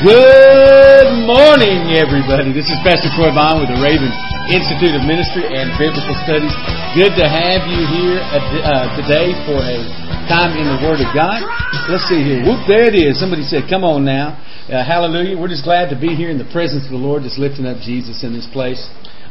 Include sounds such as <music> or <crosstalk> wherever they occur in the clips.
Good morning, everybody. This is Pastor Troy Bond with the Raven Institute of Ministry and Biblical Studies. Good to have you here uh, today for a time in the Word of God. Let's see here. Whoop, there it is. Somebody said, come on now. Uh, hallelujah. We're just glad to be here in the presence of the Lord, just lifting up Jesus in this place.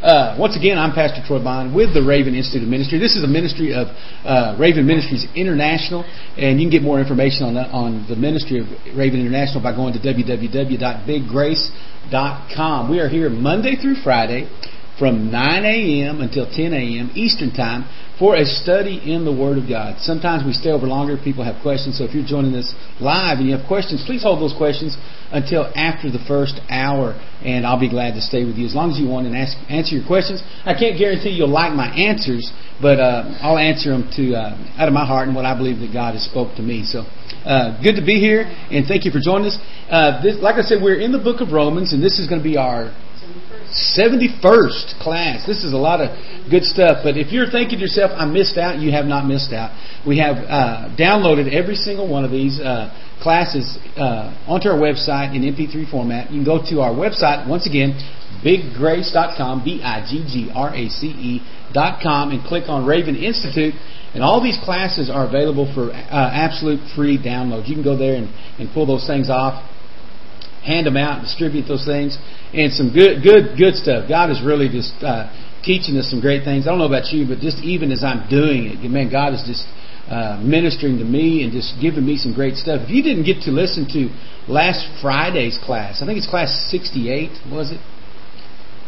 Uh, once again, I'm Pastor Troy Bond with the Raven Institute of Ministry. This is a ministry of uh, Raven Ministries International, and you can get more information on the, on the ministry of Raven International by going to www.biggrace.com. We are here Monday through Friday from 9 a.m. until 10 a.m. Eastern Time for a study in the Word of God. Sometimes we stay over longer. People have questions. So if you're joining us live and you have questions, please hold those questions until after the first hour, and I'll be glad to stay with you as long as you want and ask, answer your questions. I can't guarantee you'll like my answers, but uh, I'll answer them to uh, out of my heart and what I believe that God has spoke to me. So. Uh, good to be here, and thank you for joining us. Uh, this, like I said, we're in the book of Romans, and this is going to be our 71st class. This is a lot of good stuff. But if you're thinking to yourself, I missed out, you have not missed out. We have uh, downloaded every single one of these uh, classes uh, onto our website in MP3 format. You can go to our website, once again, biggrace.com, B-I-G-G-R-A-C-E.com, and click on Raven Institute. And all these classes are available for uh, absolute free download. You can go there and, and pull those things off hand them out, distribute those things, and some good, good, good stuff. God is really just uh, teaching us some great things. I don't know about you, but just even as I'm doing it, man, God is just uh, ministering to me and just giving me some great stuff. If you didn't get to listen to last Friday's class, I think it's class 68, was it?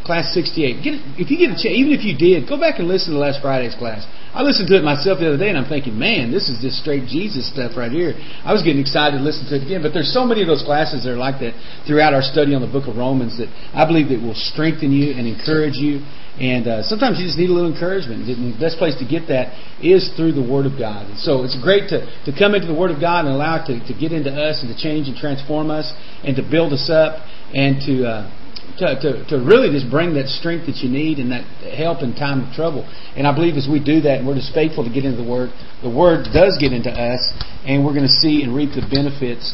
Class 68. Get, if you get a chance, even if you did, go back and listen to last Friday's class. I listened to it myself the other day, and I'm thinking, man, this is just straight Jesus stuff right here. I was getting excited to listen to it again. But there's so many of those classes that are like that throughout our study on the Book of Romans that I believe that will strengthen you and encourage you. And uh, sometimes you just need a little encouragement. And the best place to get that is through the Word of God. And so it's great to, to come into the Word of God and allow it to, to get into us and to change and transform us and to build us up and to. Uh, to, to, to really just bring that strength that you need and that help in time of trouble. And I believe as we do that and we're just faithful to get into the Word, the Word does get into us and we're going to see and reap the benefits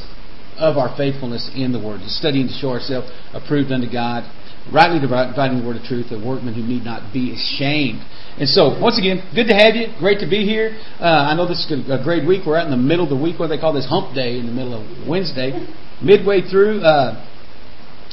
of our faithfulness in the Word. Studying to show ourselves approved unto God, rightly dividing the Word of truth, a workman who need not be ashamed. And so, once again, good to have you. Great to be here. Uh, I know this is a great week. We're out in the middle of the week, what they call this hump day in the middle of Wednesday. Midway through, uh,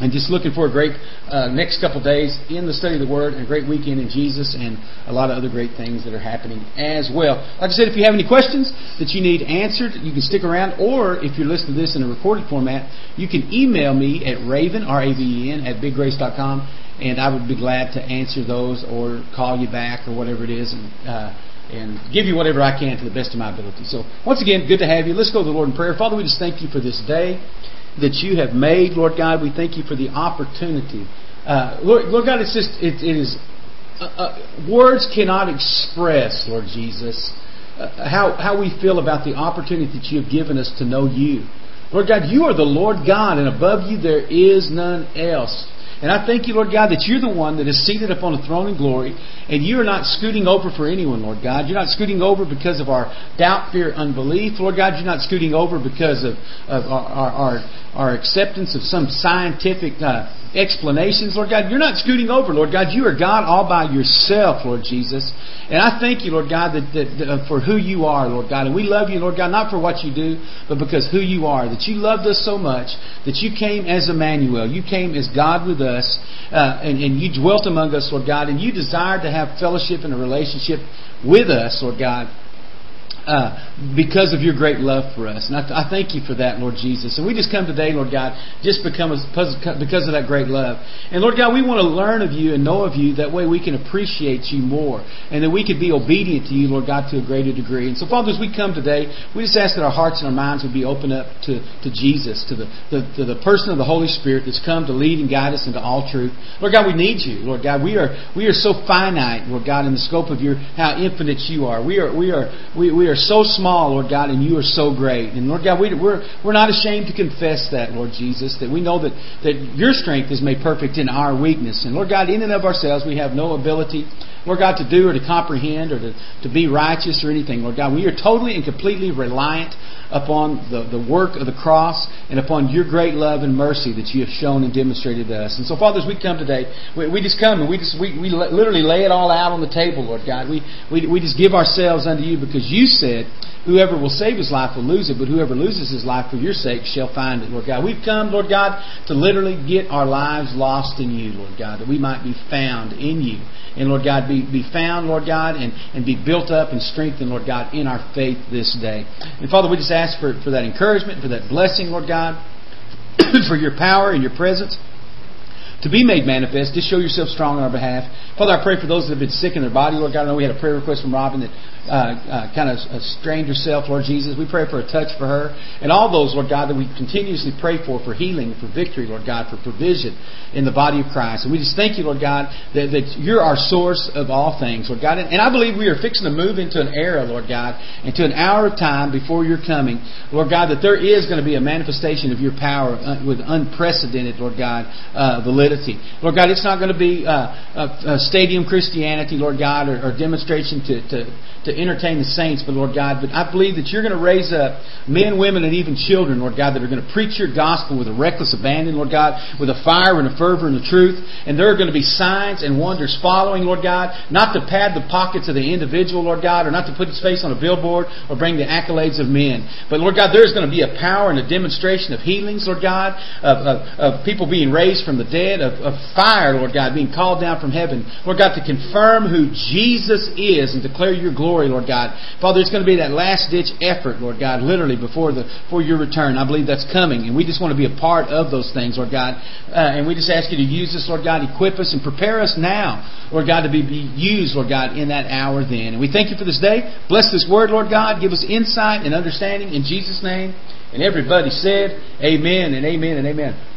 and just looking for a great uh, next couple days in the study of the Word and a great weekend in Jesus and a lot of other great things that are happening as well. Like I said, if you have any questions that you need answered, you can stick around, or if you're listening to this in a recorded format, you can email me at raven, R-A-V-E-N, at biggrace.com, and I would be glad to answer those or call you back or whatever it is and, uh, and give you whatever I can to the best of my ability. So, once again, good to have you. Let's go to the Lord in prayer. Father, we just thank you for this day that you have made. Lord God, we thank you for the opportunity. Uh, Lord, Lord, God, it's just, it, it is, uh, uh, words cannot express, Lord Jesus, uh, how, how we feel about the opportunity that you have given us to know you. Lord God, you are the Lord God, and above you there is none else. And I thank you, Lord God, that you're the one that is seated upon a throne in glory, and you are not scooting over for anyone, Lord God. You're not scooting over because of our doubt, fear, unbelief. Lord God, you're not scooting over because of, of our, our, our acceptance of some scientific uh, explanations, Lord God. You're not scooting over, Lord God. You are God all by yourself, Lord Jesus. And I thank you, Lord God, that, that, that, uh, for who you are, Lord God. And we love you, Lord God, not for what you do, but because who you are. That you loved us so much that you came as Emmanuel. You came as God with us, uh, and, and you dwelt among us, Lord God. And you desired to have fellowship and a relationship with us, Lord God uh, because of your great love for us. And I, I, thank you for that, Lord Jesus. And we just come today, Lord God, just become because of that great love. And Lord God, we want to learn of you and know of you. That way we can appreciate you more. And that we could be obedient to you, Lord God, to a greater degree. And so, Father, as we come today, we just ask that our hearts and our minds would be open up to, to Jesus, to the, the, to the person of the Holy Spirit that's come to lead and guide us into all truth. Lord God, we need you. Lord God, we are, we are so finite, Lord God, in the scope of your, how infinite you are. We are, we are, we, we are are so small, Lord God, and you are so great. And Lord God, we, we're, we're not ashamed to confess that, Lord Jesus, that we know that, that your strength is made perfect in our weakness. And Lord God, in and of ourselves, we have no ability Lord God, to do or to comprehend or to, to be righteous or anything. Lord God, we are totally and completely reliant upon the, the work of the cross and upon your great love and mercy that you have shown and demonstrated to us. And so, fathers, we come today, we, we just come and we just we, we literally lay it all out on the table, Lord God. We, we, we just give ourselves unto you because you said Whoever will save his life will lose it, but whoever loses his life for your sake shall find it, Lord God. We've come, Lord God, to literally get our lives lost in you, Lord God, that we might be found in you. And Lord God, be, be found, Lord God, and, and be built up and strengthened, Lord God, in our faith this day. And Father, we just ask for, for that encouragement, for that blessing, Lord God, <clears throat> for your power and your presence to be made manifest. Just show yourself strong on our behalf. Father, I pray for those that have been sick in their body, Lord God. I know we had a prayer request from Robin that uh, uh, kind of strained herself, Lord Jesus. We pray for a touch for her. And all those, Lord God, that we continuously pray for, for healing, for victory, Lord God, for provision in the body of Christ. And we just thank you, Lord God, that, that you're our source of all things, Lord God. And, and I believe we are fixing to move into an era, Lord God, into an hour of time before your coming, Lord God, that there is going to be a manifestation of your power uh, with unprecedented, Lord God, uh, validity. Lord God, it's not going to be uh, stadium Christianity, Lord God, or, or demonstration to, to to entertain the saints, but Lord God, but I believe that you're going to raise up men, women, and even children, Lord God, that are going to preach your gospel with a reckless abandon, Lord God, with a fire and a fervor and the truth. And there are going to be signs and wonders following, Lord God, not to pad the pockets of the individual, Lord God, or not to put his face on a billboard or bring the accolades of men. But Lord God, there's going to be a power and a demonstration of healings, Lord God, of, of, of people being raised from the dead, of, of fire, Lord God, being called down from heaven, Lord God, to confirm who Jesus is and declare your glory glory, Lord God. Father, it's going to be that last ditch effort, Lord God, literally before the for your return. I believe that's coming, and we just want to be a part of those things, Lord God. Uh, and we just ask you to use us, Lord God, equip us and prepare us now, Lord God, to be, be used, Lord God, in that hour then. And we thank you for this day. Bless this word, Lord God. Give us insight and understanding in Jesus' name. And everybody said, Amen and Amen and Amen.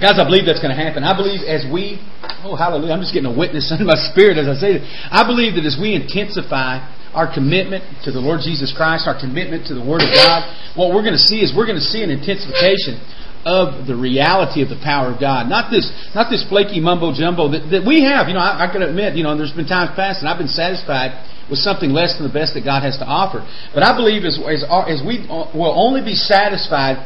Guys, I believe that's going to happen. I believe as we, oh hallelujah, I'm just getting a witness <laughs> in my spirit as I say this. I believe that as we intensify our commitment to the Lord Jesus Christ, our commitment to the Word of God, what we're going to see is we're going to see an intensification of the reality of the power of God. Not this, not this flaky mumbo jumbo that, that we have. You know, I, can admit, you know, there's been times past and I've been satisfied with something less than the best that God has to offer. But I believe as, as, as we uh, will only be satisfied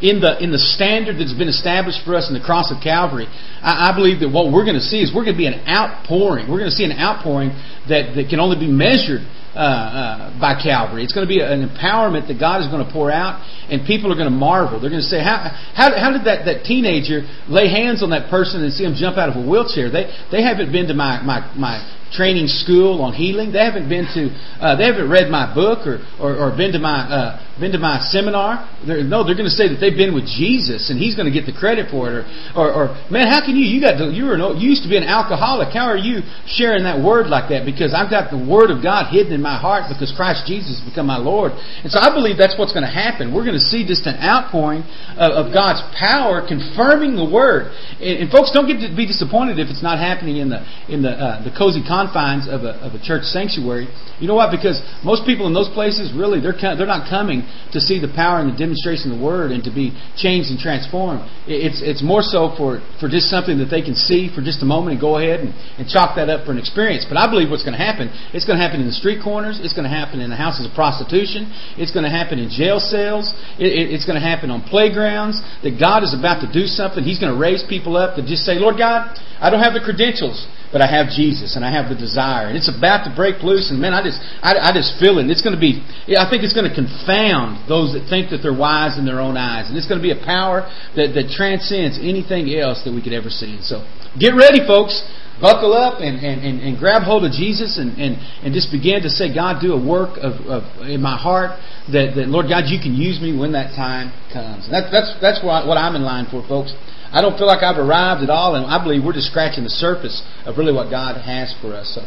in the in the standard that's been established for us in the cross of Calvary, I, I believe that what we're going to see is we're going to be an outpouring. We're going to see an outpouring that, that can only be measured uh, uh, by Calvary. It's going to be an empowerment that God is going to pour out, and people are going to marvel. They're going to say, "How how, how did that, that teenager lay hands on that person and see him jump out of a wheelchair? They they haven't been to my my my training school on healing. They haven't been to, uh, they haven't read my book or, or, or been to my, uh, been to my seminar. They're, no, they're going to say that they've been with Jesus and He's going to get the credit for it. Or, or, or man, how can you? You got to, you were no, you used to be an alcoholic. How are you sharing that word like that? Because I've got the Word of God hidden in my heart because Christ Jesus has become my Lord. And so I believe that's what's going to happen. We're going to see just an outpouring of, of God's power confirming the Word. And, and, folks, don't get to be disappointed if it's not happening in the in the uh, the cozy confines of a, of a church sanctuary. You know what? Because most people in those places really they're they're not coming to see the power and the demonstration of the Word and to be changed and transformed. It's, it's more so for, for just something that they can see for just a moment and go ahead and, and chalk that up for an experience. But I believe what's going to happen, it's going to happen in the street corners, it's going to happen in the houses of prostitution, it's going to happen in jail cells, it, it, it's going to happen on playgrounds, that God is about to do something. He's going to raise people up to just say, Lord God, I don't have the credentials, but I have Jesus and I have the desire. And it's about to break loose. And man, I just, I, I just feel it. It's going to be, I think it's going to confound those that think that they're wise in their own eyes. And it's going to be a power that, that transcends anything else that we could ever see. And so get ready, folks. Buckle up and, and, and, and grab hold of Jesus and, and, and just begin to say, God, do a work of, of in my heart that, that, Lord God, you can use me when that time comes. And that, that's, that's what, what I'm in line for, folks. I don't feel like I've arrived at all, and I believe we're just scratching the surface of really what God has for us. So.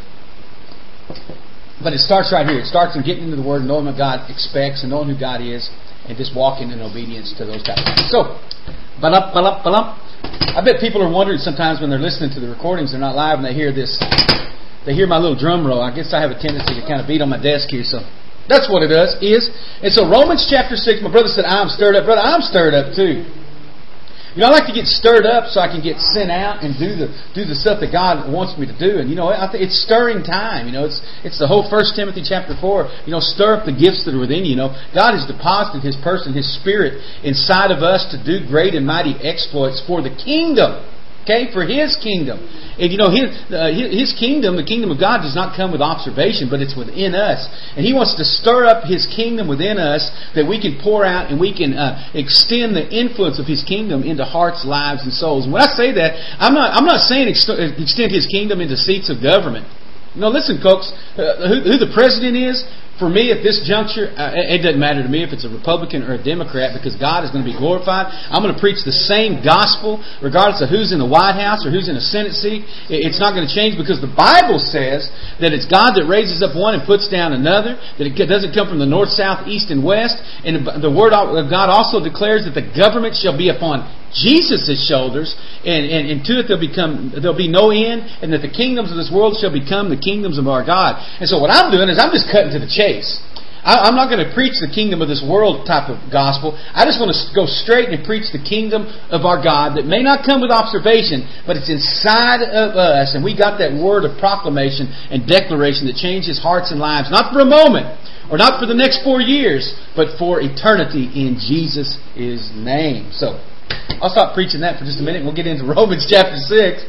But it starts right here. It starts in getting into the Word, knowing what God expects, and knowing who God is, and just walking in obedience to those guys. So, balump, balump, balump. I bet people are wondering sometimes when they're listening to the recordings, they're not live, and they hear this they hear my little drum roll. I guess I have a tendency to kind of beat on my desk here, so that's what it does, is. And so Romans chapter 6, my brother said, I'm stirred up. Brother, I'm stirred up too. You know, I like to get stirred up so I can get sent out and do the do the stuff that God wants me to do. And you know, I think it's stirring time. You know, it's it's the whole First Timothy chapter four. You know, stir up the gifts that are within you. You know, God has deposited His person, His Spirit inside of us to do great and mighty exploits for the kingdom. Okay, for His kingdom. And you know, His, uh, His kingdom, the kingdom of God, does not come with observation, but it's within us. And He wants to stir up His kingdom within us that we can pour out and we can uh, extend the influence of His kingdom into hearts, lives, and souls. And when I say that, I'm not, I'm not saying extend His kingdom into seats of government. No, listen, folks. Uh, who, who the president is, for me, at this juncture, uh, it doesn't matter to me if it's a Republican or a Democrat because God is going to be glorified. I'm going to preach the same gospel regardless of who's in the White House or who's in a Senate seat. It's not going to change because the Bible says that it's God that raises up one and puts down another, that it doesn't come from the north, south, east, and west. And the Word of God also declares that the government shall be upon Jesus' shoulders, and, and, and to it there'll, become, there'll be no end, and that the kingdoms of this world shall become the kingdoms of our God. And so what I'm doing is I'm just cutting to the chase. I, I'm not going to preach the kingdom of this world type of gospel. I just want to go straight and preach the kingdom of our God that may not come with observation, but it's inside of us, and we got that word of proclamation and declaration that changes hearts and lives, not for a moment, or not for the next four years, but for eternity in Jesus' name. So, I'll stop preaching that for just a minute we'll get into <laughs> Romans chapter 6.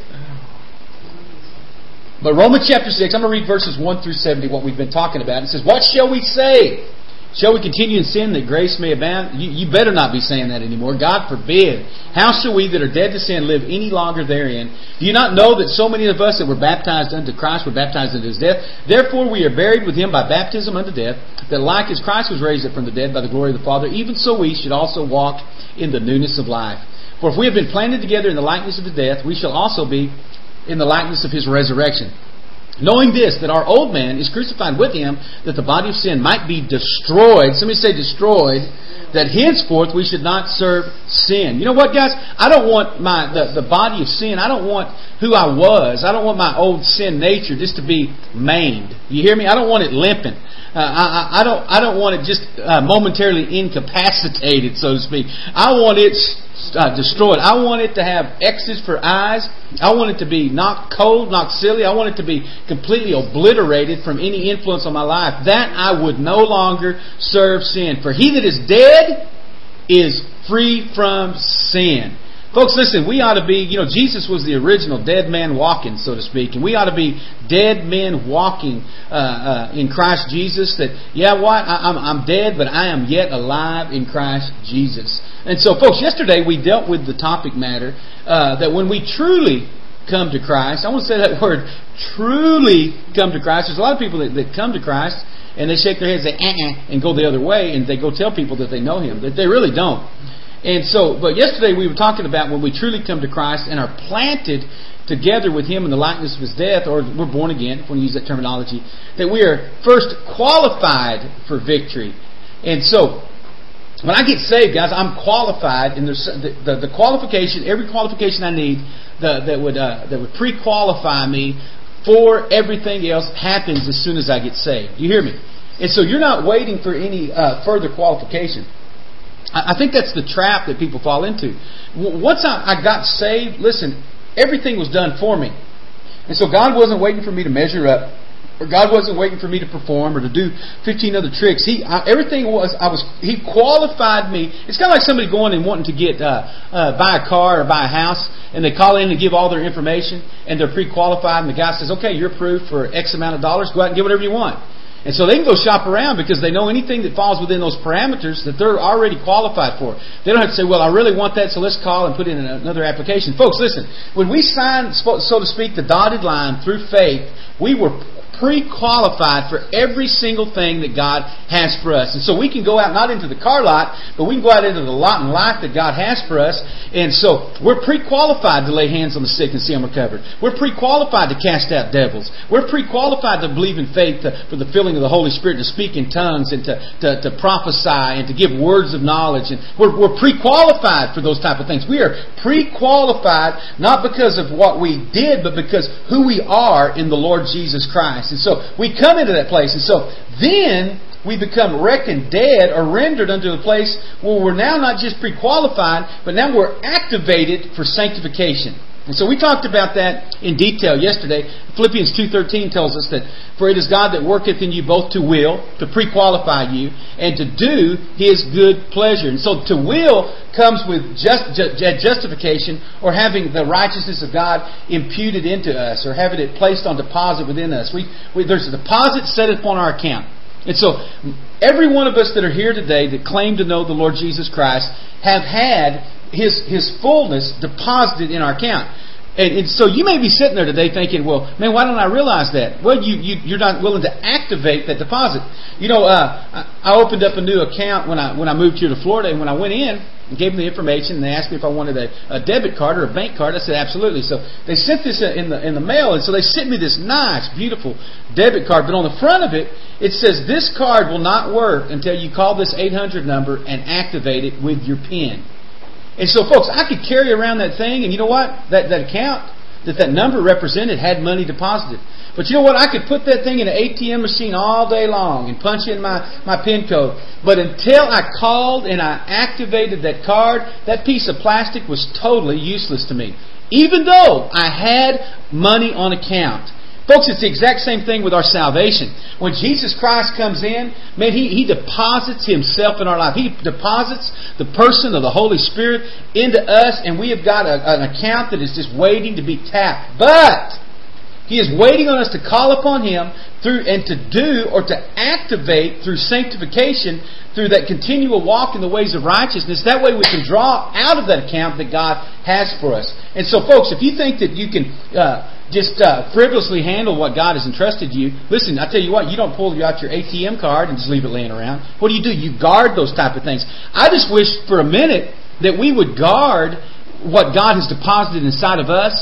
But Romans chapter 6, I'm going to read verses 1 through 70, what we've been talking about. It says, What shall we say? Shall we continue in sin that grace may abound? You, you, better not be saying that anymore. God forbid. How shall we that are dead to sin live any longer therein? Do you not know that so many of us that were baptized unto Christ were baptized into his death? Therefore we are buried with him by baptism unto death, that like as Christ was raised up from the dead by the glory of the Father, even so we should also walk in the newness of life. For if we have been planted together in the likeness of his death, we shall also be in the likeness of his resurrection. Knowing this, that our old man is crucified with him, that the body of sin might be destroyed. Somebody say destroyed. That henceforth we should not serve sin. You know what, guys? I don't want my the, the body of sin. I don't want who I was. I don't want my old sin nature just to be maimed. You hear me? I don't want it limping. Uh, I, I, don't. I don't want it just uh, momentarily incapacitated, so to speak. I want it uh, destroyed. I want it to have X's for eyes. I want it to be not cold, not silly. I want it to be completely obliterated from any influence on my life. That I would no longer serve sin. For he that is dead is free from sin. Folks, listen, we ought to be, you know, Jesus was the original dead man walking, so to speak, and we ought to be dead men walking uh, uh, in Christ Jesus. That, yeah, what? I, I'm, I'm dead, but I am yet alive in Christ Jesus. And so, folks, yesterday we dealt with the topic matter uh, that when we truly come to Christ, I want to say that <laughs> word, truly come to Christ. There's a lot of people that, that come to Christ and they shake their heads, say, uh-uh, and go the other way, and they go tell people that they know Him, that they really don't. And so, but yesterday we were talking about when we truly come to Christ and are planted together with Him in the likeness of His death, or we're born again, if we use that terminology, that we are first qualified for victory. And so, when I get saved, guys, I'm qualified, and there's the, the, the qualification, every qualification I need the, that would uh, that would pre-qualify me for everything else happens as soon as I get saved. You hear me? And so you're not waiting for any uh, further qualification. I think that's the trap that people fall into. Once I got saved, listen, everything was done for me. And so God wasn't waiting for me to measure up, or God wasn't waiting for me to perform or to do 15 other tricks. He, I, everything was, I was, He qualified me. It's kind of like somebody going and wanting to get, uh, uh, buy a car or buy a house, and they call in and give all their information, and they're pre-qualified, and the guy says, okay, you're approved for X amount of dollars, go out and get whatever you want. And so they can go shop around because they know anything that falls within those parameters that they're already qualified for. They don't have to say, well, I really want that, so let's call and put in another application. Folks, listen, when we signed, so to speak, the dotted line through faith, we were pre-qualified for every single thing that God has for us. And so we can go out not into the car lot, but we can go out into the lot and life that God has for us. And so we're pre-qualified to lay hands on the sick and see them recovered. We're pre-qualified to cast out devils. We're pre-qualified to believe in faith to, for the filling of the Holy Spirit, to speak in tongues and to, to, to prophesy and to give words of knowledge. And we're, we're pre-qualified for those type of things. We are pre-qualified not because of what we did, but because who we are in the Lord Jesus Christ. And so we come into that place. And so then we become reckoned dead or rendered unto a place where we're now not just pre-qualified, but now we're activated for sanctification. And so we talked about that in detail yesterday. Philippians 2.13 tells us that, For it is God that worketh in you both to will, to pre-qualify you, and to do His good pleasure. And so to will comes with just, just, justification or having the righteousness of God imputed into us or having it placed on deposit within us. We, we, there's a deposit set upon our account. And so, every one of us that are here today that claim to know the Lord Jesus Christ have had his, his fullness deposited in our account. And, and, so you may be sitting there today thinking, well, man, why don't I realize that? Well, you, you, you're not willing to activate that deposit. You know, uh, I opened up a new account when I, when I moved here to Florida, and when I went in and gave them the information, and they asked me if I wanted a, a debit card or a bank card, I said, absolutely. So they sent this in the, in the mail, and so they sent me this nice, beautiful debit card. But on the front of it, it says, this card will not work until you call this 800 number and activate it with your PIN. And so, folks, I could carry around that thing, and you know what? That, that account that that number represented had money deposited. But you know what? I could put that thing in an ATM machine all day long and punch in my, my PIN code. But until I called and I activated that card, that piece of plastic was totally useless to me. Even though I had money on account. Folks, it's the exact same thing with our salvation. When Jesus Christ comes in, man, He, he deposits Himself in our life. He deposits the person of the Holy Spirit into us, and we have got a, an account that is just waiting to be tapped. But He is waiting on us to call upon Him through and to do or to activate through sanctification through that continual walk in the ways of righteousness. That way we can draw out of that account that God has for us. And so, folks, if you think that you can uh, just uh, frivolously handle what God has entrusted you. Listen, I tell you what, you don't pull out your ATM card and just leave it laying around. What do you do? You guard those type of things. I just wish for a minute that we would guard what God has deposited inside of us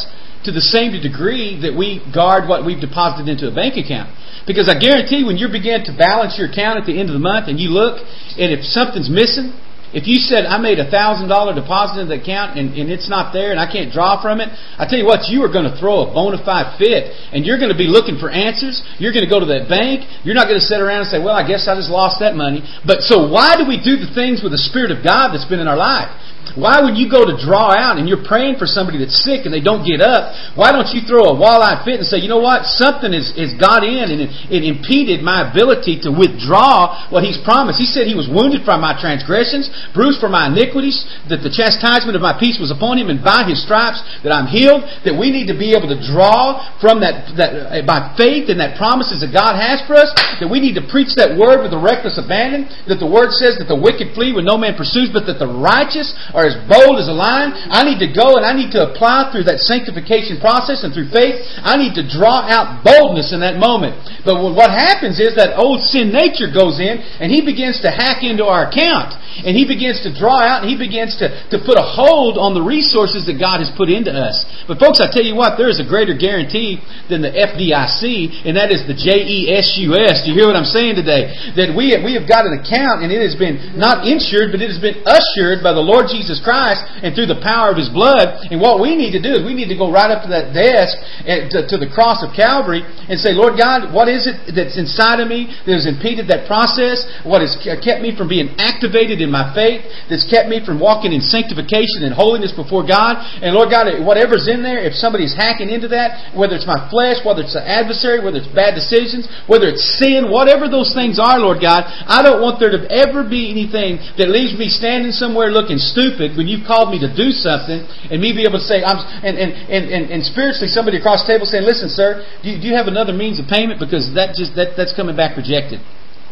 to the same degree that we guard what we've deposited into a bank account. Because I guarantee when you begin to balance your account at the end of the month and you look and if something's missing, if you said, I made a $1,000 deposit in the account and, and it's not there and I can't draw from it, I tell you what, you are going to throw a bona fide fit and you're going to be looking for answers. You're going to go to that bank. You're not going to sit around and say, well, I guess I just lost that money. But so why do we do the things with the Spirit of God that's been in our life? Why would you go to draw out and you're praying for somebody that's sick and they don't get up, why don't you throw a walleye fit and say, you know what, something has, got in and it, it impeded my ability to withdraw what He's promised. He said He was wounded by my transgressions, bruised for my iniquities, that the chastisement of my peace was upon Him, and by His stripes that I'm healed, that we need to be able to draw from that, that uh, by faith and that promises that God has for us, that we need to preach that word with a reckless abandon, that the word says that the wicked flee when no man pursues, but that the righteous are as bold as a lion. I need to go and I need to apply through that sanctification process and through faith. I need to draw out boldness in that moment. But what happens is that old sin nature goes in and he begins to hack into our account. And he begins to draw out and he begins to, to put a hold on the resources that God has put into us. But folks, I tell you what, there is a greater guarantee than the FDIC, and that is the J-E-S-U-S. Do you hear what I'm saying today? That we, we have got an account and it has been not insured, but it has been assured by the Lord Jesus Christ and through the power of His blood. And what we need to do is we need to go right up to that desk and to, to the cross of Calvary and say, Lord God, what is it that's inside of me that has impeded that process? What has kept me from being activated in my faith? That's kept me from walking in sanctification and holiness before God? And Lord God, whatever's in there, if somebody's hacking into that, whether it's my flesh, whether it's an adversary, whether it's bad decisions, whether it's sin, whatever those things are, Lord God, I don't want there to ever be anything that leaves me standing somewhere looking stupid stupid when you've called me to do something and me be able to say, I'm, and, and, and, and, and spiritually somebody across the table saying, listen, sir, do you, do you have another means of payment? Because that just, that, that's coming back rejected.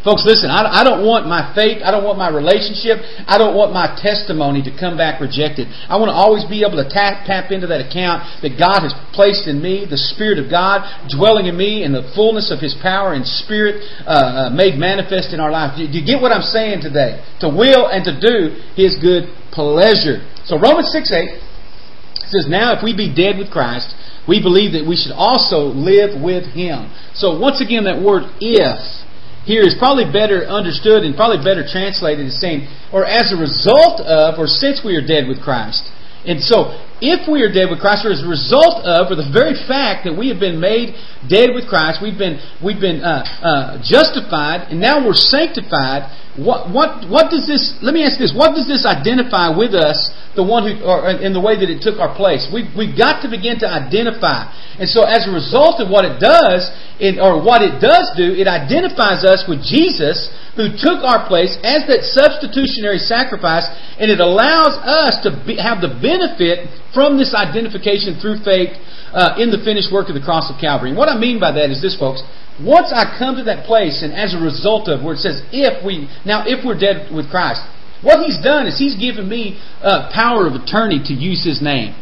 Folks, listen, I, don't want my faith, I don't want my relationship, I don't want my testimony to come back rejected. I want to always be able to tap, tap into that account that God has placed in me, the Spirit of God dwelling in me, and the fullness of His power and Spirit uh, uh, made manifest in our life. Do you get what I'm saying today? To will and to do His good pleasure. So Romans 6 8 says, Now if we be dead with Christ, we believe that we should also live with Him. So once again, that word if here is probably better understood and probably better translated as saying, or as a result of, or since we are dead with Christ. And so, if we are dead with Christ, or as a result of, or the very fact that we have been made dead with Christ, we've been we've been uh, uh, justified, and now we're sanctified. What what what does this? Let me ask this: What does this identify with us? The one who, or in the way that it took our place, we we've got to begin to identify. And so, as a result of what it does, it, or what it does do, it identifies us with Jesus who took our place as that substitutionary sacrifice, and it allows us to be, have the benefit from this identification through faith uh, in the finished work of the cross of Calvary. And what I mean by that is this, folks. Once I come to that place, and as a result of where it says, if we, now if we're dead with Christ, what He's done is He's given me uh, power of attorney to use His name.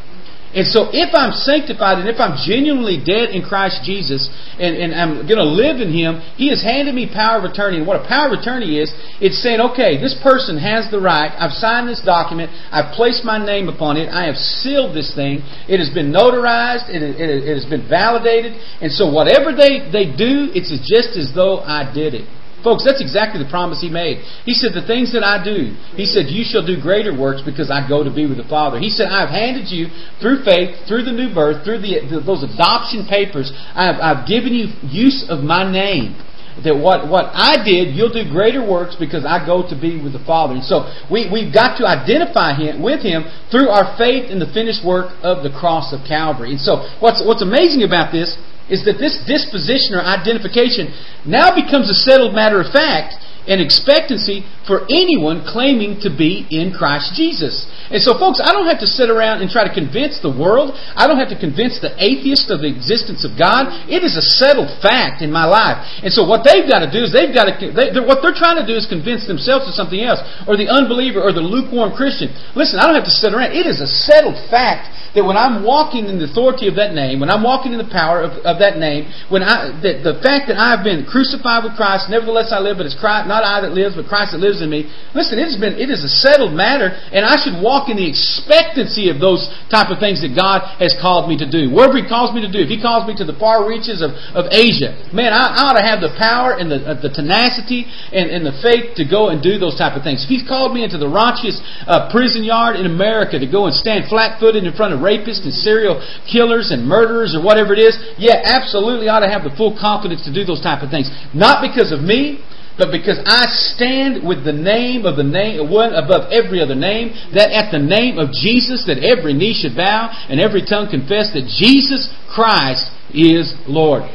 And so if I'm sanctified and if I'm genuinely dead in Christ Jesus and, and I'm going to live in Him, He has handed me power of attorney. And what a power of attorney is, it's saying, okay, this person has the right. I've signed this document. I've placed my name upon it. I have sealed this thing. It has been notarized. It, it, it has been validated. And so whatever they, they do, it's just as though I did it. Folks, that's exactly the promise he made. He said, The things that I do, he said, You shall do greater works because I go to be with the Father. He said, I've handed you, through faith, through the new birth, through the, those adoption papers, I've, I've given you use of my name that what, what I did, you'll do greater works because I go to be with the Father. And so we, we've got to identify him with Him through our faith in the finished work of the cross of Calvary. And so what's, what's amazing about this is that this disposition or identification now becomes a settled matter of fact and expectancy for anyone claiming to be in Christ Jesus. And so, folks, I don't have to sit around and try to convince the world. I don't have to convince the atheist of the existence of God. It is a settled fact in my life. And so, what they've got to do is they've got to, they, what they're trying to do is convince themselves of something else, or the unbeliever, or the lukewarm Christian. Listen, I don't have to sit around. It is a settled fact that when I'm walking in the authority of that name, when I'm walking in the power of, of that name, when I, that the fact that I've been crucified with Christ, nevertheless I live, but it's Christ, not I that lives, but Christ that lives in me. Listen, it has been, it is a settled matter, and I should walk in the expectancy of those type of things that God has called me to do. Wherever He calls me to do, if He calls me to the far reaches of, of Asia, man, I, I ought to have the power and the, uh, the tenacity and, and the faith to go and do those type of things. If He's called me into the raunchiest uh, prison yard in America to go and stand flat-footed in front of rapists and serial killers and murderers or whatever it is, yeah, absolutely ought to have the full confidence to do those type of things. Not because of me, but because I stand with the name of the name one above every other name, that at the name of Jesus that every knee should bow and every tongue confess that Jesus Christ is Lord.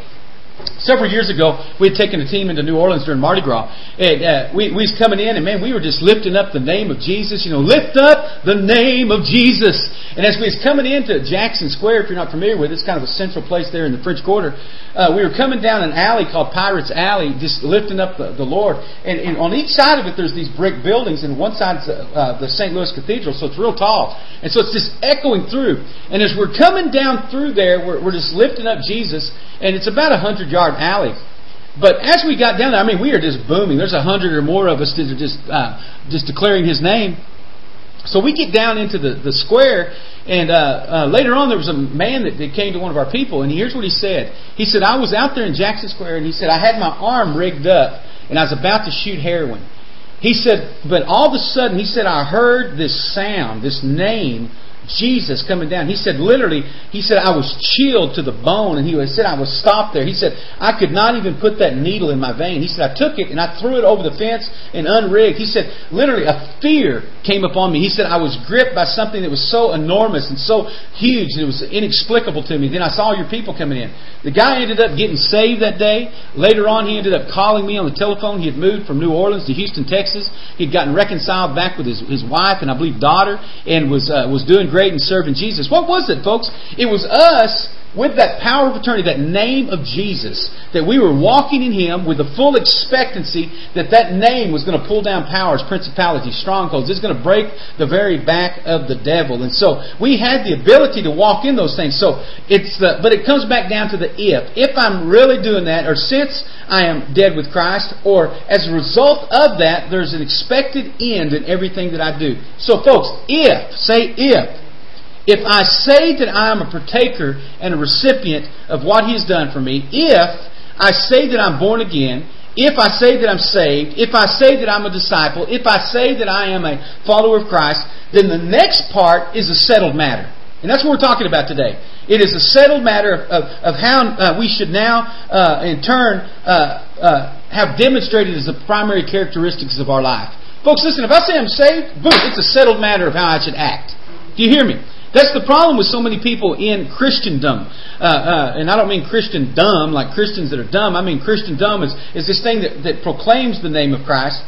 Several years ago, we had taken a team into New Orleans during Mardi Gras. And uh, we, we was coming in, and man, we were just lifting up the name of Jesus. You know, lift up the name of Jesus. And as we was coming into Jackson Square, if you're not familiar with it, it's kind of a central place there in the French Quarter. Uh, we were coming down an alley called Pirates Alley, just lifting up the, the Lord. And, and on each side of it, there's these brick buildings, and one side's uh, the St. Louis Cathedral, so it's real tall. And so it's just echoing through. And as we're coming down through there, we're, we're just lifting up Jesus, and it's about a hundred alley. But as we got down there, I mean, we are just booming. There's a hundred or more of us that are just uh, just declaring His name. So we get down into the, the square, and uh, uh, later on there was a man that, that came to one of our people, and here's what he said. He said, I was out there in Jackson Square, and he said, I had my arm rigged up, and I was about to shoot heroin. He said, but all of a sudden, he said, I heard this sound, this name Jesus coming down. He said, literally, he said, I was chilled to the bone, and he said, I was stopped there. He said, I could not even put that needle in my vein. He said, I took it and I threw it over the fence and unrigged. He said, literally, a fear came upon me. He said, I was gripped by something that was so enormous and so huge, and it was inexplicable to me. Then I saw your people coming in. The guy ended up getting saved that day. Later on, he ended up calling me on the telephone. He had moved from New Orleans to Houston, Texas. He had gotten reconciled back with his, his wife and I believe daughter, and was uh, was doing great in serving Jesus. What was it, folks? It was us with that power of attorney, that name of Jesus, that we were walking in Him with the full expectancy that that name was going to pull down powers, principalities, strongholds. It's going to break the very back of the devil. And so we had the ability to walk in those things. So it's the, but it comes back down to the if. If I'm really doing that, or since I am dead with Christ, or as a result of that, there's an expected end in everything that I do. So folks, if, say if, if I say that I am a partaker and a recipient of what He has done for me, if I say that I'm born again, if I say that I'm saved, if I say that I'm a disciple, if I say that I am a follower of Christ, then the next part is a settled matter. And that's what we're talking about today. It is a settled matter of, of, of how uh, we should now, uh, in turn, uh, uh have demonstrated as the primary characteristics of our life. Folks, listen, if I say I'm saved, boom, it's a settled matter of how I should act. Do you hear me? That's the problem with so many people in Christendom. Uh, uh, and I don't mean Christian dumb, like Christians that are dumb. I mean Christian dumb is, is this thing that, that proclaims the name of Christ.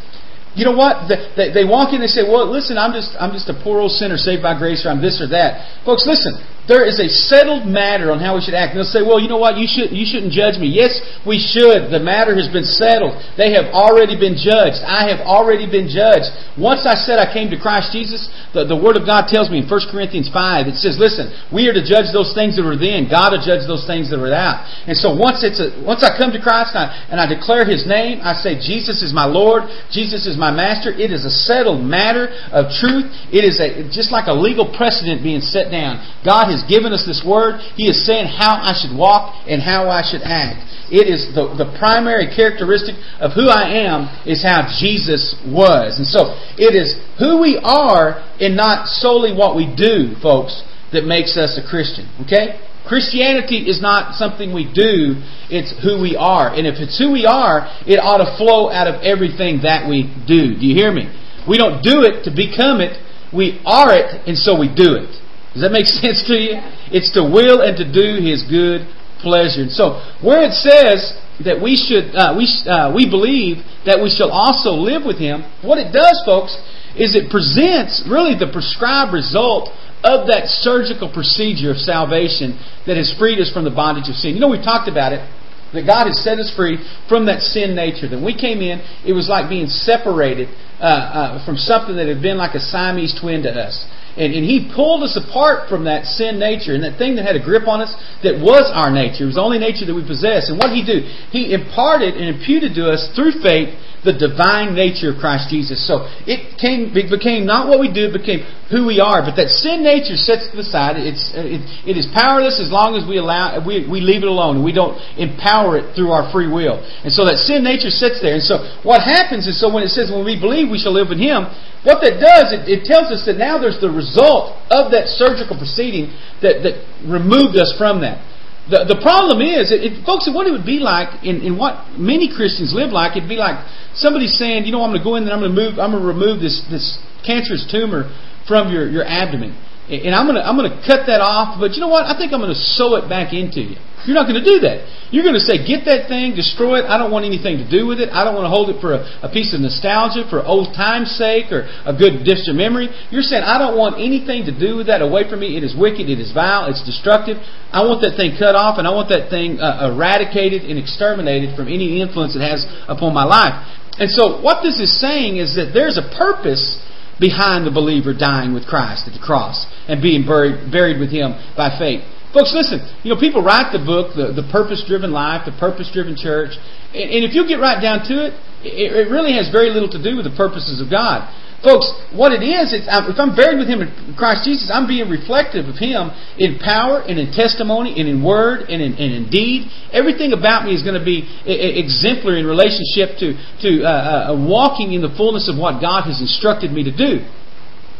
You know what? They, they, they walk in and they say, well, listen, I'm just, I'm just a poor old sinner saved by grace or I'm this or that. Folks, listen. There is a settled matter on how we should act. And they'll say, well, you know what? You, should, you shouldn't judge me. Yes, we should. The matter has been settled. They have already been judged. I have already been judged. Once I said I came to Christ Jesus, the, the Word of God tells me in 1 Corinthians 5, it says, listen, we are to judge those things that were then. God will judge those things that were without. And so once, it's a, once I come to Christ and I, and I declare His name, I say, Jesus is my Lord. Jesus is my Master. It is a settled matter of truth. It is a, just like a legal precedent being set down. God has has given us this word. He is saying how I should walk and how I should act. It is the, the primary characteristic of who I am is how Jesus was. And so it is who we are and not solely what we do, folks, that makes us a Christian. Okay? Christianity is not something we do, it's who we are. And if it's who we are, it ought to flow out of everything that we do. Do you hear me? We don't do it to become it, we are it, and so we do it. Does that make <laughs> sense to you? It's to will and to do His good pleasure. And so, where it says that we should, uh, we, uh, we believe that we shall also live with Him, what it does, folks, is it presents really the prescribed result of that surgical procedure of salvation that has freed us from the bondage of sin. You know, we've talked about it. That God has set us free from that sin nature. That we came in, it was like being separated uh, uh, from something that had been like a Siamese twin to us. And, and He pulled us apart from that sin nature and that thing that had a grip on us that was our nature. It was the only nature that we possessed. And what did He do? He imparted and imputed to us through faith the divine nature of Christ Jesus. So it came, it became not what we do, it became who we are. But that sin nature sets to the side. It's, it, it is powerless as long as we allow, we, we leave it alone. We don't empower it through our free will. And so that sin nature sits there. And so what happens is, so when it says when we believe we shall live in Him, what that does, it, it tells us that now there's the result of that surgical proceeding that, that removed us from that. The, the problem is, it, it, folks, what it would be like in, in what many Christians live like, it'd be like somebody saying, you know, I'm going to go in and I'm going to move, I'm going to remove this, this cancerous tumor from your, your abdomen. And I'm going to, I'm going to cut that off, but you know what? I think I'm going to sew it back into you. You're not going to do that. You're going to say, get that thing, destroy it. I don't want anything to do with it. I don't want to hold it for a, a piece of nostalgia, for old time's sake, or a good distant memory. You're saying, I don't want anything to do with that away from me. It is wicked. It is vile. It's destructive. I want that thing cut off, and I want that thing uh, eradicated and exterminated from any influence it has upon my life. And so, what this is saying is that there's a purpose behind the believer dying with Christ at the cross and being buried, buried with Him by faith. Folks, listen, you know, people write the book, The, the Purpose Driven Life, The Purpose Driven Church, and, and if you get right down to it, it, it really has very little to do with the purposes of God. Folks, what it is, it's, if I'm buried with Him in Christ Jesus, I'm being reflective of Him in power and in testimony and in word and in, and in deed. Everything about me is going to be exemplary in relationship to, to uh, uh, walking in the fullness of what God has instructed me to do.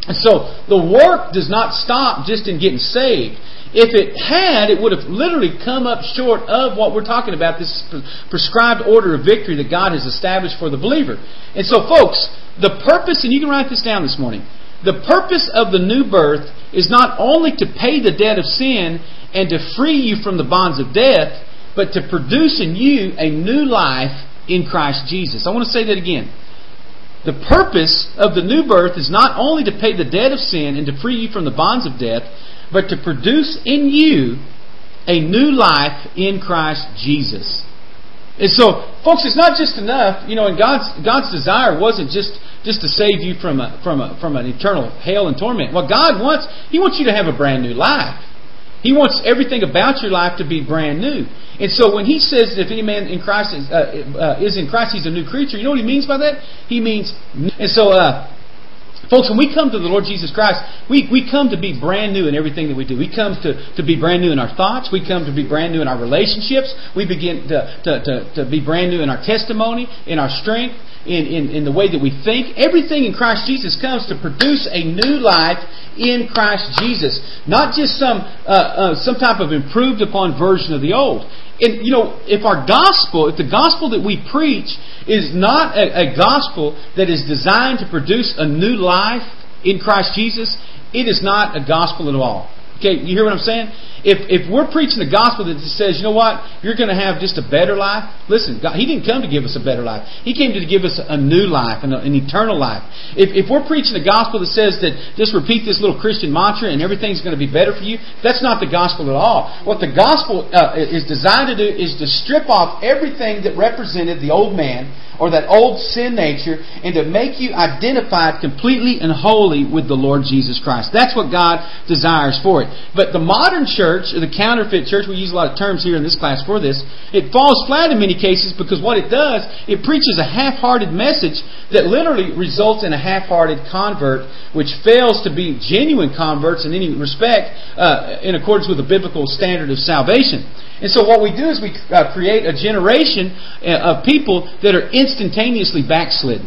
And so the work does not stop just in getting saved. If it had, it would have literally come up short of what we're talking about, this prescribed order of victory that God has established for the believer. And so, folks, the purpose, and you can write this down this morning, the purpose of the new birth is not only to pay the debt of sin and to free you from the bonds of death, but to produce in you a new life in Christ Jesus. I want to say that again. The purpose of the new birth is not only to pay the debt of sin and to free you from the bonds of death, but to produce in you a new life in Christ Jesus. And so, folks, it's not just enough, you know, and God's God's desire wasn't just just to save you from a, from a, from an eternal hell and torment. What God wants, He wants you to have a brand new life. He wants everything about your life to be brand new. And so when he says that if any man in Christ is, uh, uh, is in Christ, he's a new creature. You know what he means by that? He means, and so uh, Folks, when we come to the Lord Jesus Christ, we, we come to be brand new in everything that we do. We come to, to be brand new in our thoughts. We come to be brand new in our relationships. We begin to, to, to, to be brand new in our testimony, in our strength, in, in, in the way that we think. Everything in Christ Jesus comes to produce a new life in Christ Jesus. Not just some, uh, uh, some type of improved upon version of the old. And, you know, if our gospel, if the gospel that we preach is not a, a gospel that is designed to produce a new life in Christ Jesus, it is not a gospel at all. Okay, you hear what I'm saying? If, if we're preaching the gospel that says, you know what, you're going to have just a better life, listen, God, He didn't come to give us a better life. He came to give us a new life, an, an eternal life. If, if we're preaching the gospel that says that just repeat this little Christian mantra and everything's going to be better for you, that's not the gospel at all. What the gospel uh, is designed to do is to strip off everything that represented the old man or that old sin nature and to make you identified completely and wholly with the Lord Jesus Christ. That's what God desires for it. But the modern church, the counterfeit church, we use a lot of terms here in this class for this, it falls flat in many cases because what it does, it preaches a half-hearted message that literally results in a half-hearted convert, which fails to be genuine converts in any respect uh, in accordance with the biblical standard of salvation. And so what we do is we uh, create a generation uh, of people that are instantaneously backslidden.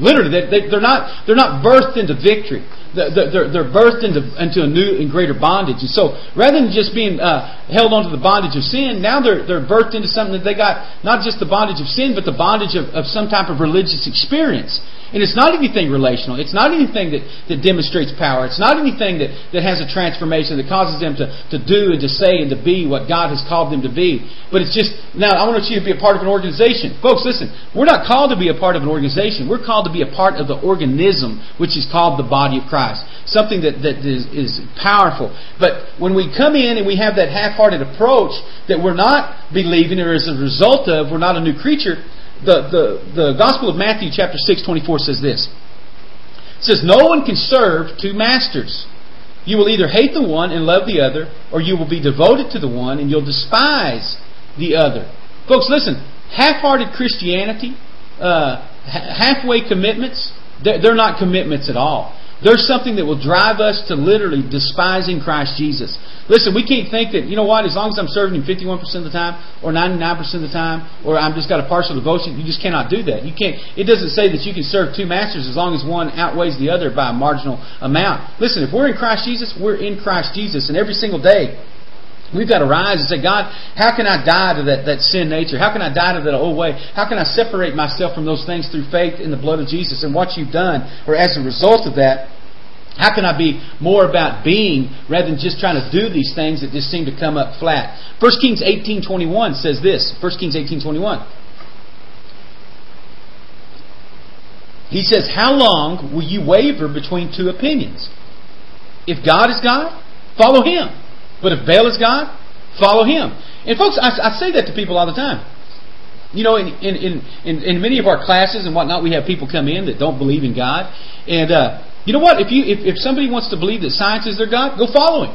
Literally, they, are not, they're not birthed into victory. They're, they're birthed into, into a new and greater bondage. And so, rather than just being uh, held onto the bondage of sin, now they're, they're birthed into something that they got not just the bondage of sin, but the bondage of, of some type of religious experience. And it's not anything relational. It's not anything that, that demonstrates power. It's not anything that, that has a transformation that causes them to, to do and to say and to be what God has called them to be. But it's just, now I want you to be a part of an organization. Folks, listen, we're not called to be a part of an organization. We're called to be a part of the organism, which is called the body of Christ. Something that, that is, is powerful. But when we come in and we have that half-hearted approach that we're not believing or as a result of, we're not a new creature, the, the, the Gospel of Matthew, chapter 6, 24 says this. It says, No one can serve two masters. You will either hate the one and love the other, or you will be devoted to the one and you'll despise the other. Folks, listen, half hearted Christianity, uh, halfway commitments, they're not commitments at all. There's something that will drive us to literally despising Christ Jesus. Listen, we can't think that, you know what, as long as I'm serving Him 51% of the time, or 99% of the time, or I'm just got a partial devotion, you just cannot do that. You can't, it doesn't say that you can serve two masters as long as one outweighs the other by a marginal amount. Listen, if we're in Christ Jesus, we're in Christ Jesus, and every single day, We've got to rise and say, God, how can I die to that, that sin nature? How can I die to that old way? How can I separate myself from those things through faith in the blood of Jesus and what you've done? Or as a result of that, how can I be more about being rather than just trying to do these things that just seem to come up flat? 1 Kings 18.21 says this. 1 Kings 18.21. He says, How long will you waver between two opinions? If God is God, follow Him. But if Baal is God, follow him. And folks, I, I say that to people all the time. You know, in, in, in, in, many of our classes and whatnot, we have people come in that don't believe in God. And uh, you know what? If you if, if somebody wants to believe that science is their God, go follow him.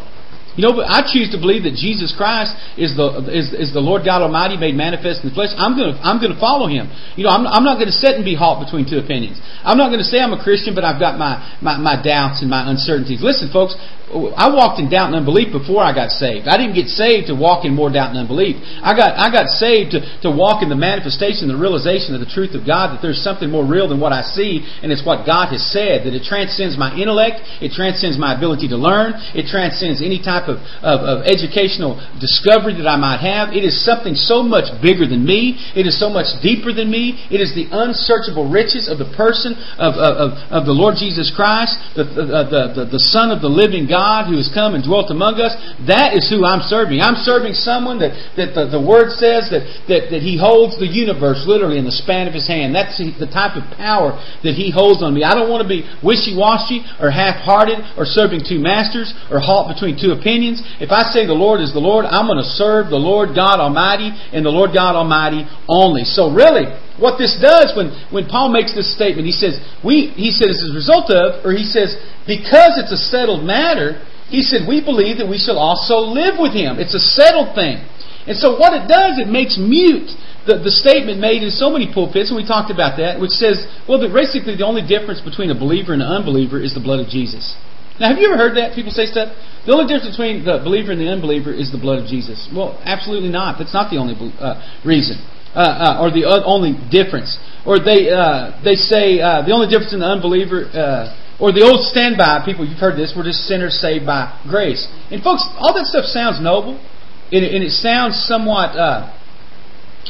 You know, but I choose to believe that Jesus Christ is the is, is the Lord God Almighty made manifest in the flesh. I'm to I'm to follow Him. You know, I'm, I'm not to sit and be halt between two opinions. I'm not to say I'm a Christian, but I've got my, my my doubts and my uncertainties. Listen, folks, I walked in doubt and unbelief before I got saved. I didn't get saved to walk in more doubt and unbelief. I got I got saved to, to walk in the manifestation, the realization of the truth of God, that there's something more real than what I see, and it's what God has said, that it transcends my intellect, it transcends my ability to learn, it transcends any type of, of, of educational discovery that I might have. It is something so much bigger than me. It is so much deeper than me. It is the unsearchable riches of the person of, of, of the Lord Jesus Christ, the, the, the, the, Son of the living God God who has come and dwelt among us, that is who I'm serving. I'm serving someone that, that the, the Word says that, that, that He holds the universe literally in the span of His hand. That's the type of power that He holds on me. I don't want to be wishy-washy or half-hearted or serving two masters or halt between two opinions. If I say the Lord is the Lord, I'm going to serve the Lord God Almighty and the Lord God Almighty only. So really, what this does when, when Paul makes this statement, he says, we, he says as a result of, or he says, because it's a settled matter, he said, we believe that we shall also live with him. It's a settled thing. And so what it does, it makes mute the, the statement made in so many pulpits, and we talked about that, which says, well, that basically the only difference between a believer and an unbeliever is the blood of Jesus. Now, have you ever heard that? People say stuff. The only difference between the believer and the unbeliever is the blood of Jesus. Well, absolutely not. That's not the only uh, reason, uh, uh, or the only difference. Or they uh, they say uh, the only difference in the unbeliever. Uh, or the old standby people, you've heard this, we're just sinners saved by grace. And folks, all that stuff sounds noble, and and it sounds somewhat uh,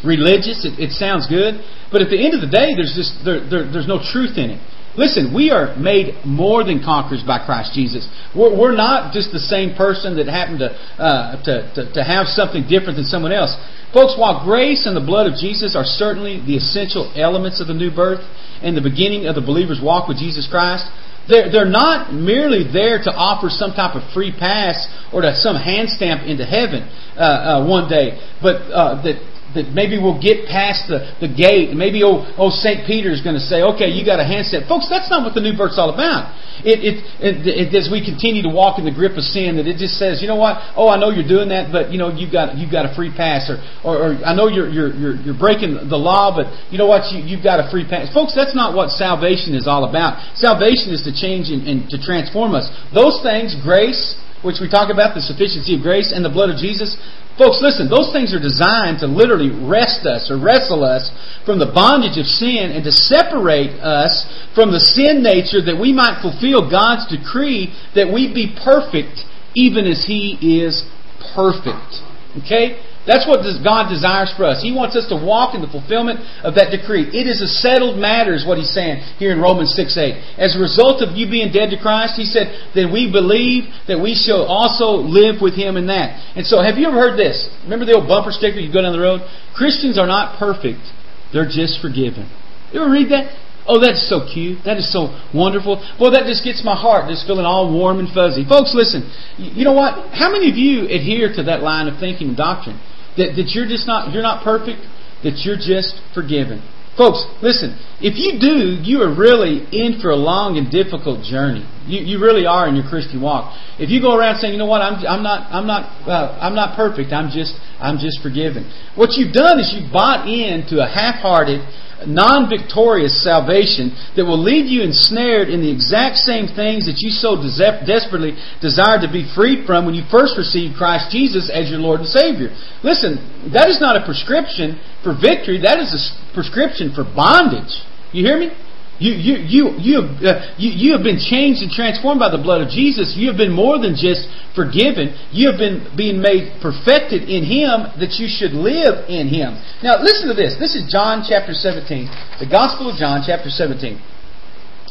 religious. It, it, sounds good, but at the end of the day, there's just there, there, there's no truth in it. Listen, we are made more than conquerors by Christ Jesus. We're, we're not just the same person that happened to, uh, to, to, to have something different than someone else. Folks, while grace and the blood of Jesus are certainly the essential elements of the new birth and the beginning of the believer's walk with Jesus Christ, they're, they're not merely there to offer some type of free pass or to some hand stamp into heaven uh, uh, one day, but uh, that that maybe we'll get past the, the gate. Maybe oh, oh St. Peter is going to say, okay, you got a handset. Folks, that's not what the new birth's all about. It, it, it, it, as we continue to walk in the grip of sin, that it just says, you know what? Oh, I know you're doing that, but you know you've got you've got a free pass, or or, or I know you're, you're you're you're breaking the law, but you know what? You, you've got a free pass, folks. That's not what salvation is all about. Salvation is to change and, and to transform us. Those things, grace, which we talk about, the sufficiency of grace, and the blood of Jesus, Folks, listen, those things are designed to literally wrest us or wrestle us from the bondage of sin and to separate us from the sin nature that we might fulfill God's decree that we be perfect even as He is perfect. Okay? That's what God desires for us. He wants us to walk in the fulfillment of that decree. It is a settled matter, is what he's saying here in Romans 6 8. As a result of you being dead to Christ, he said, then we believe that we shall also live with him in that. And so, have you ever heard this? Remember the old bumper sticker you go down the road? Christians are not perfect, they're just forgiven. You ever read that? Oh, that's so cute. That is so wonderful. Well, that just gets my heart just feeling all warm and fuzzy. Folks, listen. You know what? How many of you adhere to that line of thinking and doctrine? That, that you're just not, you're not perfect, that you're just forgiven. Folks, listen, if you do, you are really in for a long and difficult journey. You, you really are in your Christian walk. If you go around saying, you know what, I'm, I'm not, I'm not, uh, I'm not perfect. I'm just, I'm just forgiven. What you've done is you've bought into a half-hearted, non victorious salvation that will leave you ensnared in the exact same things that you so desperately desired to be freed from when you first received Christ Jesus as your Lord and Savior. Listen, that is not a prescription for victory, that is a prescription for bondage. You hear me? You, you, you, you, have, uh, you, you have been changed and transformed by the blood of Jesus. You have been more than just forgiven. You have been being made perfected in Him that you should live in Him. Now, listen to this. This is John chapter 17, the Gospel of John chapter 17.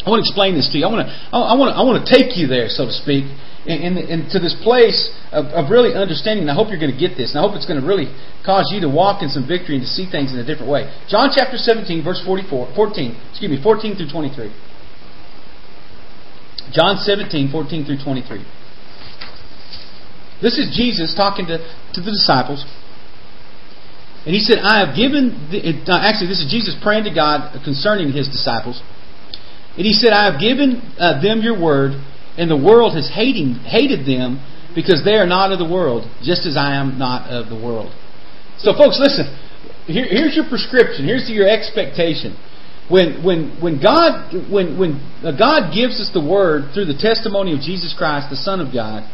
I want to explain this to you. I want to, I want to, I want to take you there, so to speak, and, to this place of, of really understanding. And I hope you're going to get this. And I hope it's going to really cause you to walk in some victory and to see things in a different way. John chapter 17, verse 44, 14, excuse me, 14 through 23. John 17, 14 through 23. This is Jesus talking to, to the disciples. And he said, I have given, the, uh, actually, this is Jesus praying to God concerning his disciples. And he said, I have given uh, them your word, and the world has hating, hated them because they are not of the world, just as I am not of the world. So, folks, listen. Here, here's your prescription. Here's your expectation. When, when, when, God, when, when God gives us the word through the testimony of Jesus Christ, the Son of God,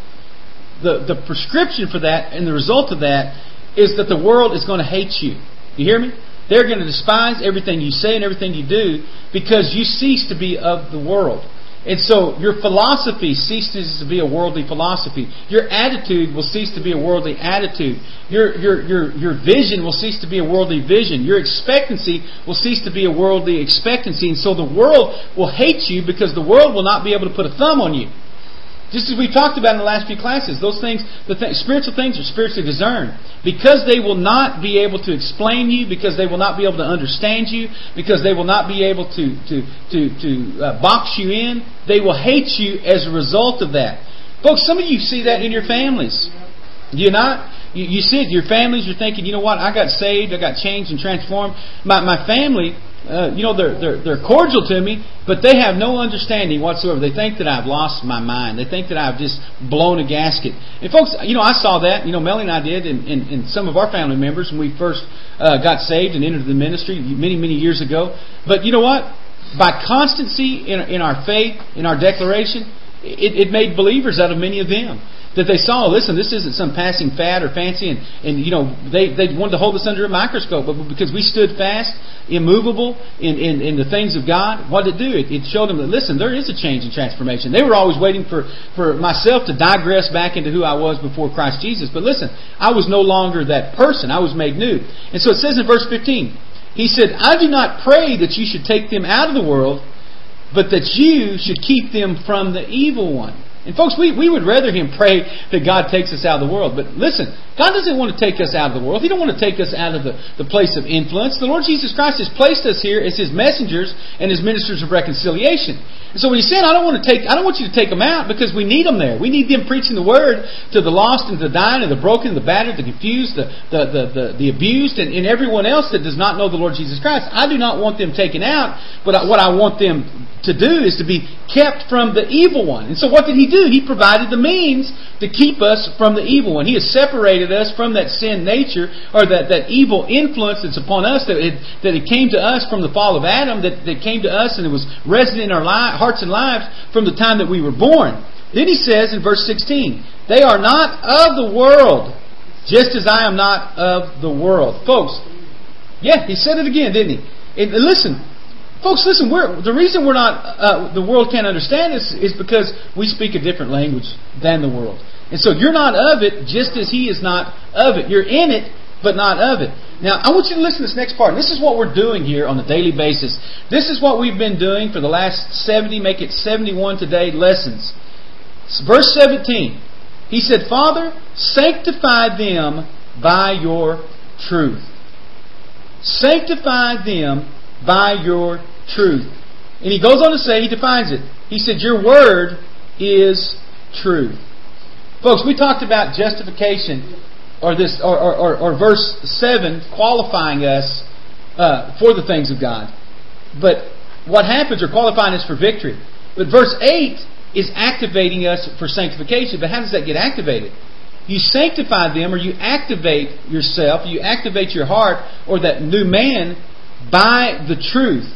the, the prescription for that and the result of that is that the world is going to hate you. You hear me? They're going to despise everything you say and everything you do because you cease to be of the world. And so your philosophy ceases to be a worldly philosophy. Your attitude will cease to be a worldly attitude. Your, your, your, your vision will cease to be a worldly vision. Your expectancy will cease to be a worldly expectancy. And so the world will hate you because the world will not be able to put a thumb on you. Just as we've talked about in the last few classes, those things, the th- spiritual things are spiritually discerned. Because they will not be able to explain you, because they will not be able to understand you, because they will not be able to, to, to, to uh, box you in, they will hate you as a result of that. Folks, some of you see that in your families. Do you not? You, you see it, your families, you're thinking, you know what, I got saved, I got changed and transformed. My, my family, uh, you know, they're, they're, they're cordial to me, but they have no understanding whatsoever. They think that I've lost my mind. They think that I've just blown a gasket. And folks, you know, I saw that, you know, Melanie and I did, and, and, and some of our family members when we first uh, got saved and entered the ministry many, many years ago. But you know what? By constancy in, in our faith, in our declaration, it, it made believers out of many of them that they saw, listen, this isn't some passing fad or fancy, and, and you know, they, they wanted to hold us under a microscope, but because we stood fast, immovable in, in, in the things of God, what did it do? It, it showed them that, listen, there is a change and transformation. They were always waiting for, for myself to digress back into who I was before Christ Jesus. But listen, I was no longer that person. I was made new. And so it says in verse 15, he said, I do not pray that you should take them out of the world, but that you should keep them from the evil one. And folks, we, we would rather him pray that God takes us out of the world. But listen, God doesn't want to take us out of the world. He don't want to take us out of the, the place of influence. The Lord Jesus Christ has placed us here as his messengers and his ministers of reconciliation. And so when he said, I don't want to take I don't want you to take them out because we need them there. We need them preaching the word to the lost and the dying and the broken, and the battered, the confused, the the, the, the, the abused, and, and everyone else that does not know the Lord Jesus Christ. I do not want them taken out, but what I want them to do is to be kept from the evil one. And so what did he do? He provided the means to keep us from the evil one. He has separated us from that sin nature or that, that evil influence that's upon us that it, that it came to us from the fall of Adam, that, that came to us and it was resident in our li- hearts and lives from the time that we were born. Then he says in verse 16, They are not of the world, just as I am not of the world. Folks, yeah, he said it again, didn't he? And listen, Folks, listen, the reason we're not, uh, the world can't understand us is because we speak a different language than the world. And so you're not of it just as he is not of it. You're in it, but not of it. Now, I want you to listen to this next part. This is what we're doing here on a daily basis. This is what we've been doing for the last 70, make it 71 today lessons. Verse 17. He said, Father, sanctify them by your truth. Sanctify them by your truth. And he goes on to say, he defines it. He said, Your word is truth. Folks, we talked about justification, or this, or, or, or verse seven qualifying us uh, for the things of God. But what happens, or qualifying us for victory. But verse eight is activating us for sanctification. But how does that get activated? You sanctify them, or you activate yourself, you activate your heart, or that new man by the truth.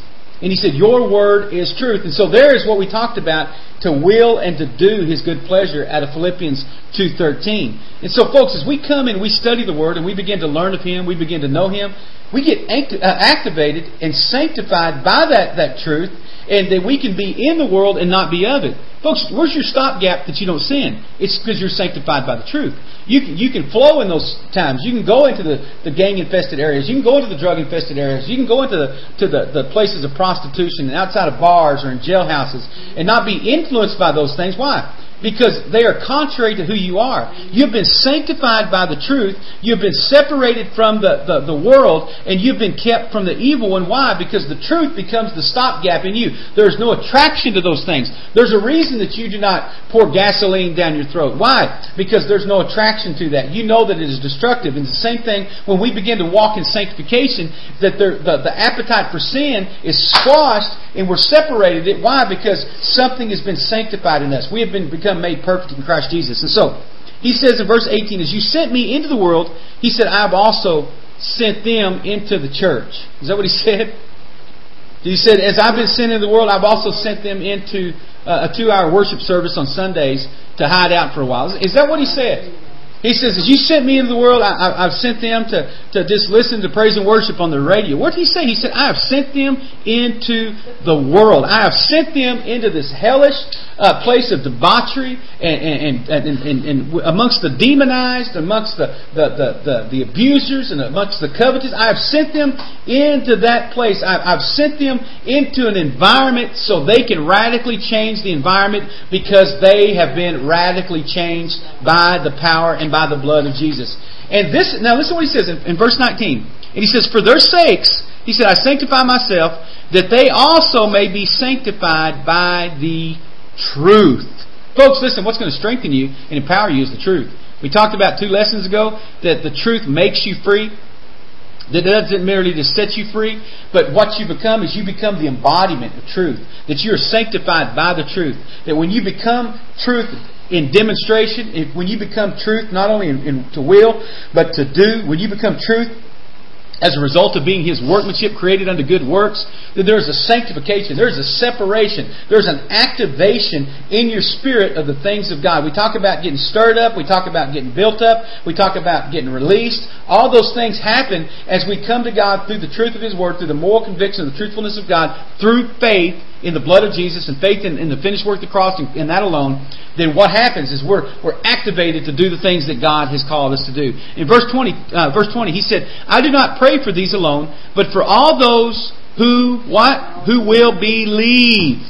And he said, Your word is truth. And so there is what we talked about to will and to do his good pleasure out of Philippians 2.13. And so folks, as we come and we study the word and we begin to learn of him, we begin to know him, we get uh, activated and sanctified by that, that truth and that we can be in the world and not be of it. Folks, where's your stopgap that you don't sin? It's because you're sanctified by the truth. You can, you can flow in those times. You can go into the, the gang infested areas. You can go into the drug infested areas. You can go into the, to the, the places of prostitution and outside of bars or in jailhouses and not be influenced by those things. Why? Because they are contrary to who you are. You've been sanctified by the truth. You've been separated from the, the, the, world, and you've been kept from the evil one. Why? Because the truth becomes the stopgap in you. There's no attraction to those things. There's a reason that you do not pour gasoline down your throat. Why? Because there's no attraction to that. You know that it is destructive. And the same thing when we begin to walk in sanctification, that the, the, the appetite for sin is squashed and we're separated. Why? Because something has been sanctified in us. We have been become become made perfect in Christ Jesus. And so, he says in verse 18, As you sent me into the world, he said, I have also sent them into the church. Is that what he <laughs> said? He said, As I've been sent into the world, I've also sent them into uh, a two hour worship service on Sundays to hide out for a while. Is that what he said? He says, As you sent me into the world, I, have sent them to, to just listen to praise and worship on the radio. What did he say? He said, I have sent them into the world. I have sent them into this hellish uh, place of debauchery and, and, and, and, and amongst the demonized, amongst the, the, the, the, the abusers, and amongst the covetous. I have sent them into that place. I've, I've sent them into an environment so they can radically change the environment because they have been radically changed by the power and by the blood of Jesus. And this, now listen to what he says in, in verse 19. And he says, For their sakes, he said, I sanctify myself, that they also may be sanctified by the truth. Folks, listen, what's going to strengthen you and empower you is the truth. We talked about two lessons ago that the truth makes you free. That it doesn't merely just set you free, but what you become is you become the embodiment of truth. That you are sanctified by the truth. That when you become truth in demonstration, when you become truth not only in, in, to will, but to do, when you become truth as a result of being his workmanship created unto good works, that there's a sanctification, there's a separation, there's an activation in your spirit of the things of God. We talk about getting stirred up, we talk about getting built up, we talk about getting released. All those things happen as we come to God through the truth of his word, through the moral conviction of the truthfulness of God, through faith in the blood of Jesus and faith in, in the finished work of the cross and, and, that alone, then what happens is we're, we're activated to do the things that God has called us to do. In verse 20, uh, verse 20, he said, I do not pray for these alone, but for all those who, what? Who will believe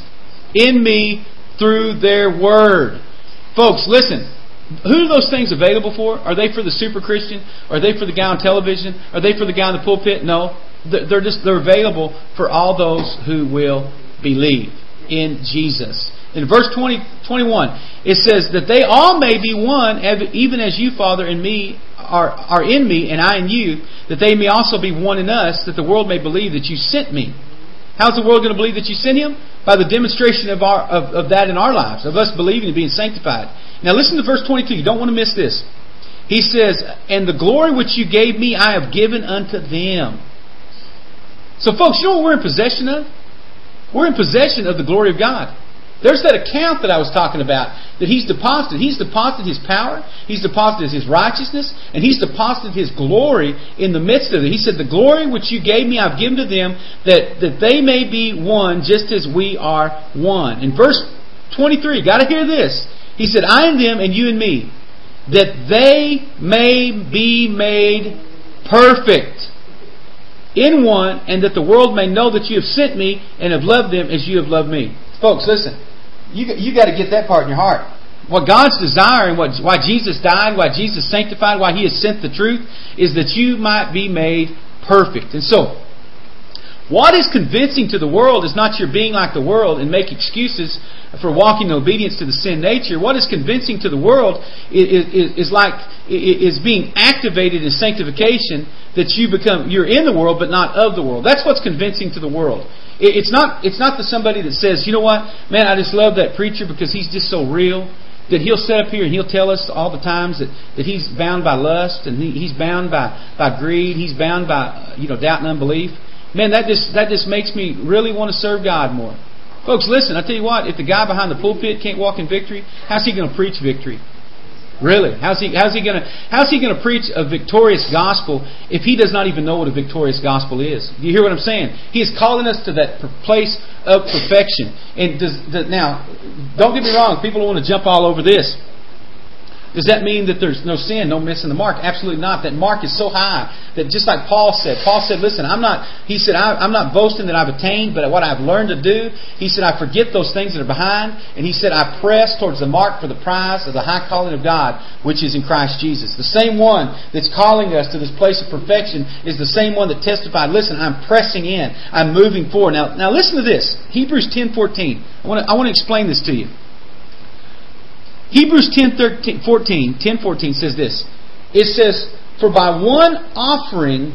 in me through their word. Folks, listen. Who are those things available for? Are they for the super Christian? Are they for the guy on television? Are they for the guy in the pulpit? No. They're just, they're available for all those who will believe in Jesus. In verse 20, 21, it says that they all may be one, even as you, Father, and me are, are in me, and I in you, that they may also be one in us, that the world may believe that you sent me. How's the world going to believe that you sent him? By the demonstration of, our, of, of that in our lives, of us believing and being sanctified. Now listen to verse 22. You don't want to miss this. He says, And the glory which you gave me, I have given unto them. So, folks, you know what we're in possession of? We're in possession of the glory of God. There's that account that I was talking about that He's deposited. He's deposited His power, He's deposited His righteousness, and He's deposited His glory in the midst of it. He said, The glory which you gave me, I've given to them, that, that they may be one just as we are one. In verse 23, got to hear this. He said, I and them and you and me, that they may be made perfect in one, and that the world may know that you have sent me and have loved them as you have loved me. Folks, listen. You, you got to get that part in your heart. What God's desire and what, why Jesus died, why Jesus sanctified, why He has sent the truth, is that you might be made perfect. And so, what is convincing to the world is not your being like the world and make excuses for walking in obedience to the sin nature. What is convincing to the world is, is, is like is being activated in sanctification that you become you're in the world but not of the world. That's what's convincing to the world. It's not it's not the somebody that says, you know what, man, I just love that preacher because he's just so real. That he'll sit up here and he'll tell us all the times that, that he's bound by lust and he, he's bound by, by greed, he's bound by you know doubt and unbelief. Man, that just that just makes me really want to serve God more. Folks, listen, I tell you what, if the guy behind the pulpit can't walk in victory, how's he going to preach victory? Really? How's he, how's he going to how's he going to preach a victorious gospel if he does not even know what a victorious gospel is? Do you hear what I'm saying? He is calling us to that place of perfection. And does, now, don't get me wrong. People want to jump all over this. Does that mean that there's no sin, no missing the mark? Absolutely not. That mark is so high that just like Paul said, Paul said, listen, I'm not, he said, I'm not boasting that I've attained, but what I've learned to do, he said, I forget those things that are behind, and he said, I press towards the mark for the prize of the high calling of God, which is in Christ Jesus. The same one that's calling us to this place of perfection is the same one that testified, listen, I'm pressing in, I'm moving forward. Now, now listen to this. Hebrews 10:14. I want to, I want to explain this to you. Hebrews 10, 13, 14, 10 14 says this. It says, For by one offering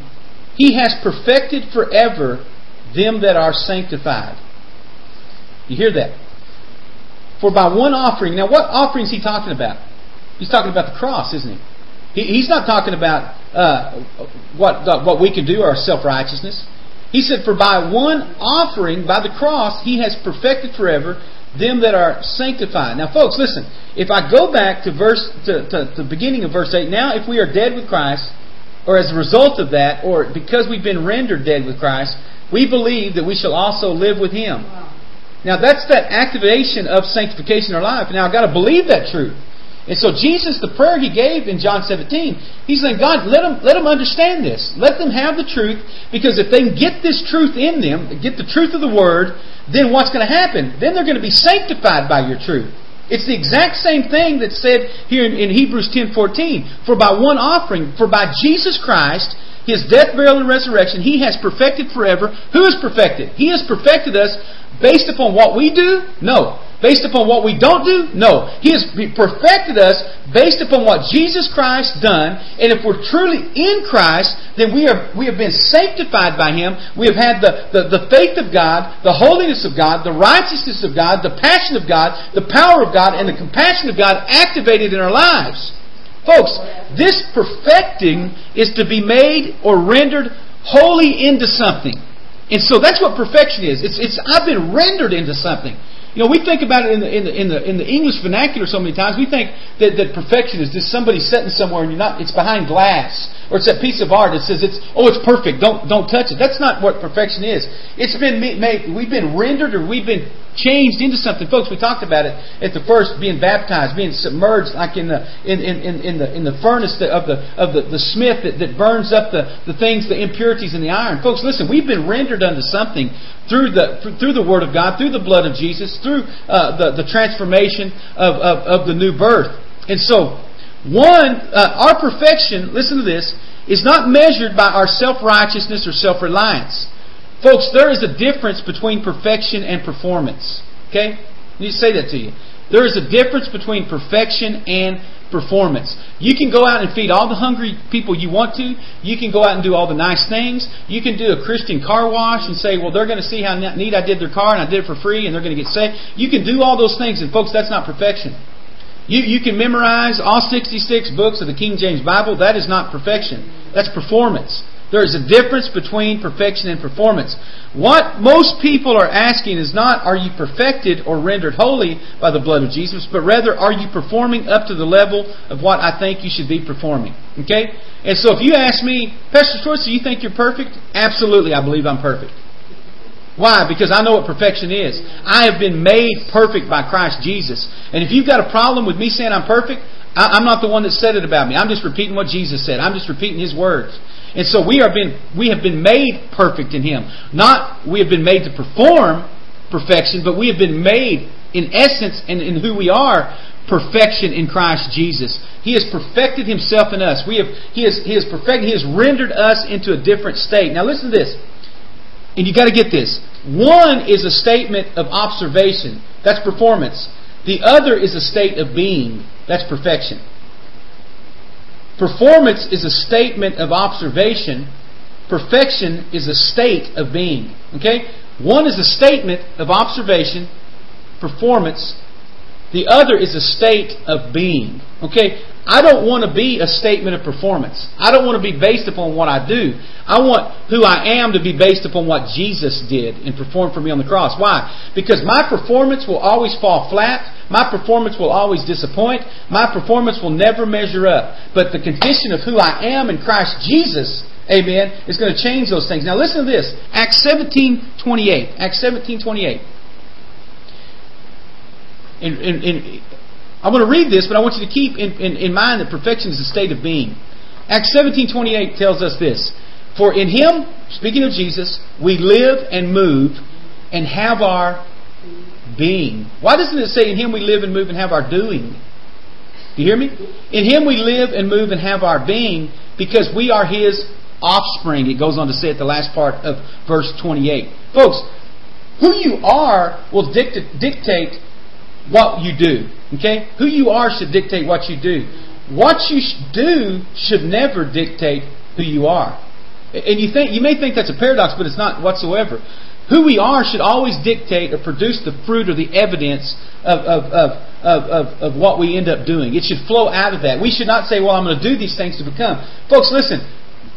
he has perfected forever them that are sanctified. You hear that? For by one offering. Now, what offering is he talking about? He's talking about the cross, isn't he? he he's not talking about uh, what, what we can do, our self righteousness. He said, For by one offering, by the cross, he has perfected forever them that are sanctified. Now, folks, listen. If I go back to verse to, to, to, the beginning of verse eight, now if we are dead with Christ, or as a result of that, or because we've been rendered dead with Christ, we believe that we shall also live with Him. Now, that's that activation of sanctification in our life. Now, I've got to believe that truth. And so Jesus, the prayer he gave in John 17, he's saying, God, let them, let them understand this. Let them have the truth, because if they can get this truth in them, get the truth of the Word, then what's going to happen? Then they're going to be sanctified by your truth. It's the exact same thing that's said here in, in Hebrews 10:14. For by one offering, for by Jesus Christ, his death, burial, and resurrection, he has perfected forever. Who has perfected? He has perfected us based upon what we do? No. Based upon what we don't do? No. He has perfected us based upon what Jesus Christ done. And if we're truly in Christ, then we are we have been sanctified by Him. We have had the, the, the faith of God, the holiness of God, the righteousness of God, the passion of God, the power of God, and the compassion of God activated in our lives. Folks, this perfecting is to be made or rendered wholly into something. And so that's what perfection is. It's, it's I've been rendered into something. You know, we think about it in the, in the, in the, in the English vernacular so many times. We think that, that perfection is just somebody sitting somewhere and you're not, it's behind glass. Or it's that piece of art that says it's, oh, it's perfect. Don't, don't touch it. That's not what perfection is. It's been made, we've been rendered or we've been changed into something. Folks, we talked about it at the first, being baptized, being submerged like in the, in, in, in, the, in the furnace of the, of the, the smith that, that burns up the, the things, the impurities in the iron. Folks, listen, we've been rendered unto something through the, through the Word of God, through the blood of Jesus, through uh, the, the transformation of, of, of, the new birth. And so, one, uh, our perfection, listen to this, is not measured by our self righteousness or self reliance. Folks, there is a difference between perfection and performance. Okay? Let me say that to you. There is a difference between perfection and performance. You can go out and feed all the hungry people you want to. You can go out and do all the nice things. You can do a Christian car wash and say, well, they're going to see how neat I did their car and I did it for free and they're going to get saved. You can do all those things, and folks, that's not perfection. You, you can memorize all 66 books of the King James Bible. That is not perfection. That's performance. There is a difference between perfection and performance. What most people are asking is not, are you perfected or rendered holy by the blood of Jesus, but rather, are you performing up to the level of what I think you should be performing? Okay? And so if you ask me, Pastor Schwartz, do you think you're perfect? Absolutely, I believe I'm perfect. Why? Because I know what perfection is. I have been made perfect by Christ Jesus. And if you've got a problem with me saying I'm perfect, I'm not the one that said it about me. I'm just repeating what Jesus said. I'm just repeating His words. And so we are been we have been made perfect in Him. Not we have been made to perform perfection, but we have been made in essence and in who we are perfection in Christ Jesus. He has perfected Himself in us. We have He has He has perfected He has rendered us into a different state. Now listen to this. And you got to get this. One is a statement of observation. That's performance. The other is a state of being. That's perfection. Performance is a statement of observation. Perfection is a state of being. Okay? One is a statement of observation, performance. The other is a state of being. Okay? I don't want to be a statement of performance. I don't want to be based upon what I do. I want who I am to be based upon what Jesus did and performed for me on the cross. Why? Because my performance will always fall flat. My performance will always disappoint. My performance will never measure up. But the condition of who I am in Christ Jesus, amen, is going to change those things. Now listen to this. Acts 17, 28. Acts 17, 28. In, in, in, I'm going to read this, but I want you to keep in, in, in mind that perfection is a state of being. Acts 17:28 tells us this: For in Him, speaking of Jesus, we live and move and have our being. Why doesn't it say in Him we live and move and have our doing? Do you hear me? In Him we live and move and have our being because we are His offspring. It goes on to say at the last part of verse 28. Folks, who you are will dictate what you do. Okay? Who you are should dictate what you do. What you do should never dictate who you are. And you think you may think that's a paradox, but it's not whatsoever. Who we are should always dictate or produce the fruit or the evidence of, of, of, of, of what we end up doing. It should flow out of that. We should not say, well, I'm going to do these things to become. Folks, listen.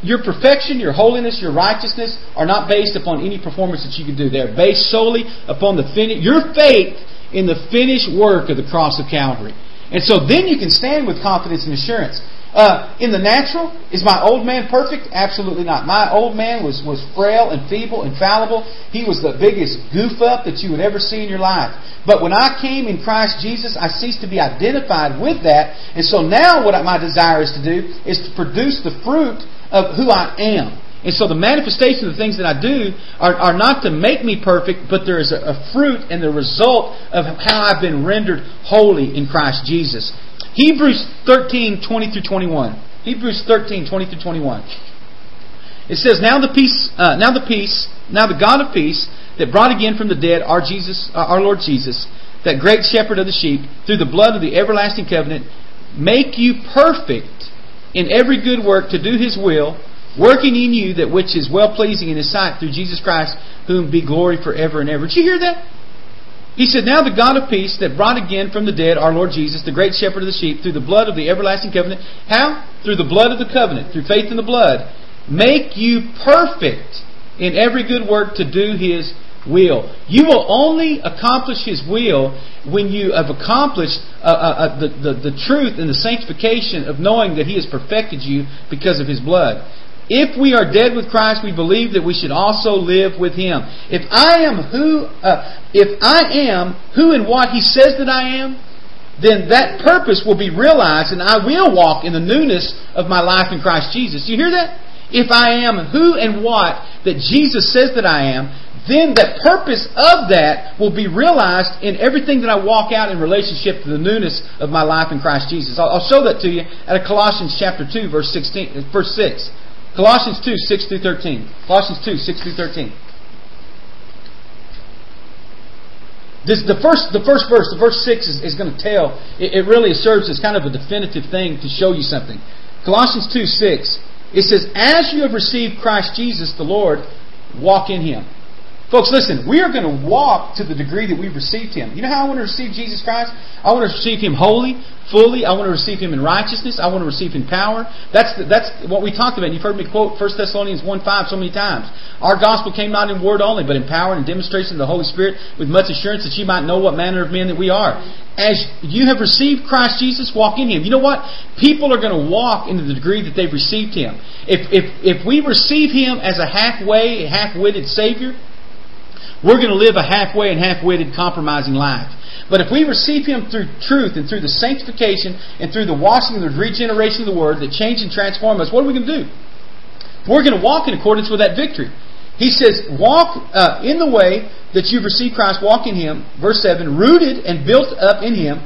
Your perfection, your holiness, your righteousness are not based upon any performance that you can do. They're based solely upon the fin- your faith in the finished work of the cross of Calvary. And so then you can stand with confidence and assurance. Uh, in the natural, is my old man perfect? Absolutely not. My old man was, was frail and feeble and fallible. He was the biggest goof up that you would ever see in your life. But when I came in Christ Jesus, I ceased to be identified with that. And so now what my desire is to do is to produce the fruit of who I am. And so the manifestation of the things that I do are, are not to make me perfect, but there is a, a fruit and the result of how I've been rendered holy in Christ Jesus. Hebrews 13, 20 through 21. Hebrews 13, 20 through 21. It says, Now the peace, uh, now the peace, now the God of peace that brought again from the dead our Jesus, uh, our Lord Jesus, that great shepherd of the sheep, through the blood of the everlasting covenant, make you perfect in every good work to do his will, working in you that which is well pleasing in his sight through Jesus Christ, whom be glory forever and ever. Did you hear that? He said, Now the God of peace that brought again from the dead our Lord Jesus, the great shepherd of the sheep, through the blood of the everlasting covenant. How? Through the blood of the covenant, through faith in the blood. Make you perfect in every good work to do his will. You will only accomplish His will when you have accomplished uh, uh, uh, the, the, the truth and the sanctification of knowing that He has perfected you because of His blood. If we are dead with Christ, we believe that we should also live with Him. If I am who, uh, if I am who and what He says that I am, then that purpose will be realized, and I will walk in the newness of my life in Christ Jesus. You hear that? If I am who and what that Jesus says that I am, then the purpose of that will be realized in everything that I walk out in relationship to the newness of my life in Christ Jesus. I'll, I'll show that to you at Colossians chapter 2, verse 16, verse 6. Colossians 2, 6 through 13. Colossians 2, 6 through 13. This, the first, the first verse, the verse six is, is going to tell. It, it really serves as kind of a definitive thing to show you something. Colossians two six. It says, "As you have received Christ Jesus the Lord, walk in Him." Folks, listen, we are going to walk to the degree that we've received Him. You know how I want to receive Jesus Christ? I want to receive Him wholly, fully. I want to receive Him in righteousness. I want to receive Him in power. That's, the, that's what we talked about. You've heard me quote 1 Thessalonians 1 5 so many times. Our gospel came not in word only, but in power and demonstration of the Holy Spirit with much assurance that ye might know what manner of men that we are. As you have received Christ Jesus, walk in Him. You know what? People are going to walk into the degree that they've received Him. If, if, if we receive Him as a halfway, half-witted Savior, we're going to live a halfway and half-witted compromising life. But if we receive Him through truth and through the sanctification and through the washing and the regeneration of the Word that change and transform us, what are we going to do? We're going to walk in accordance with that victory. He says, walk uh, in the way that you've received Christ, walk in Him, verse 7, rooted and built up in Him,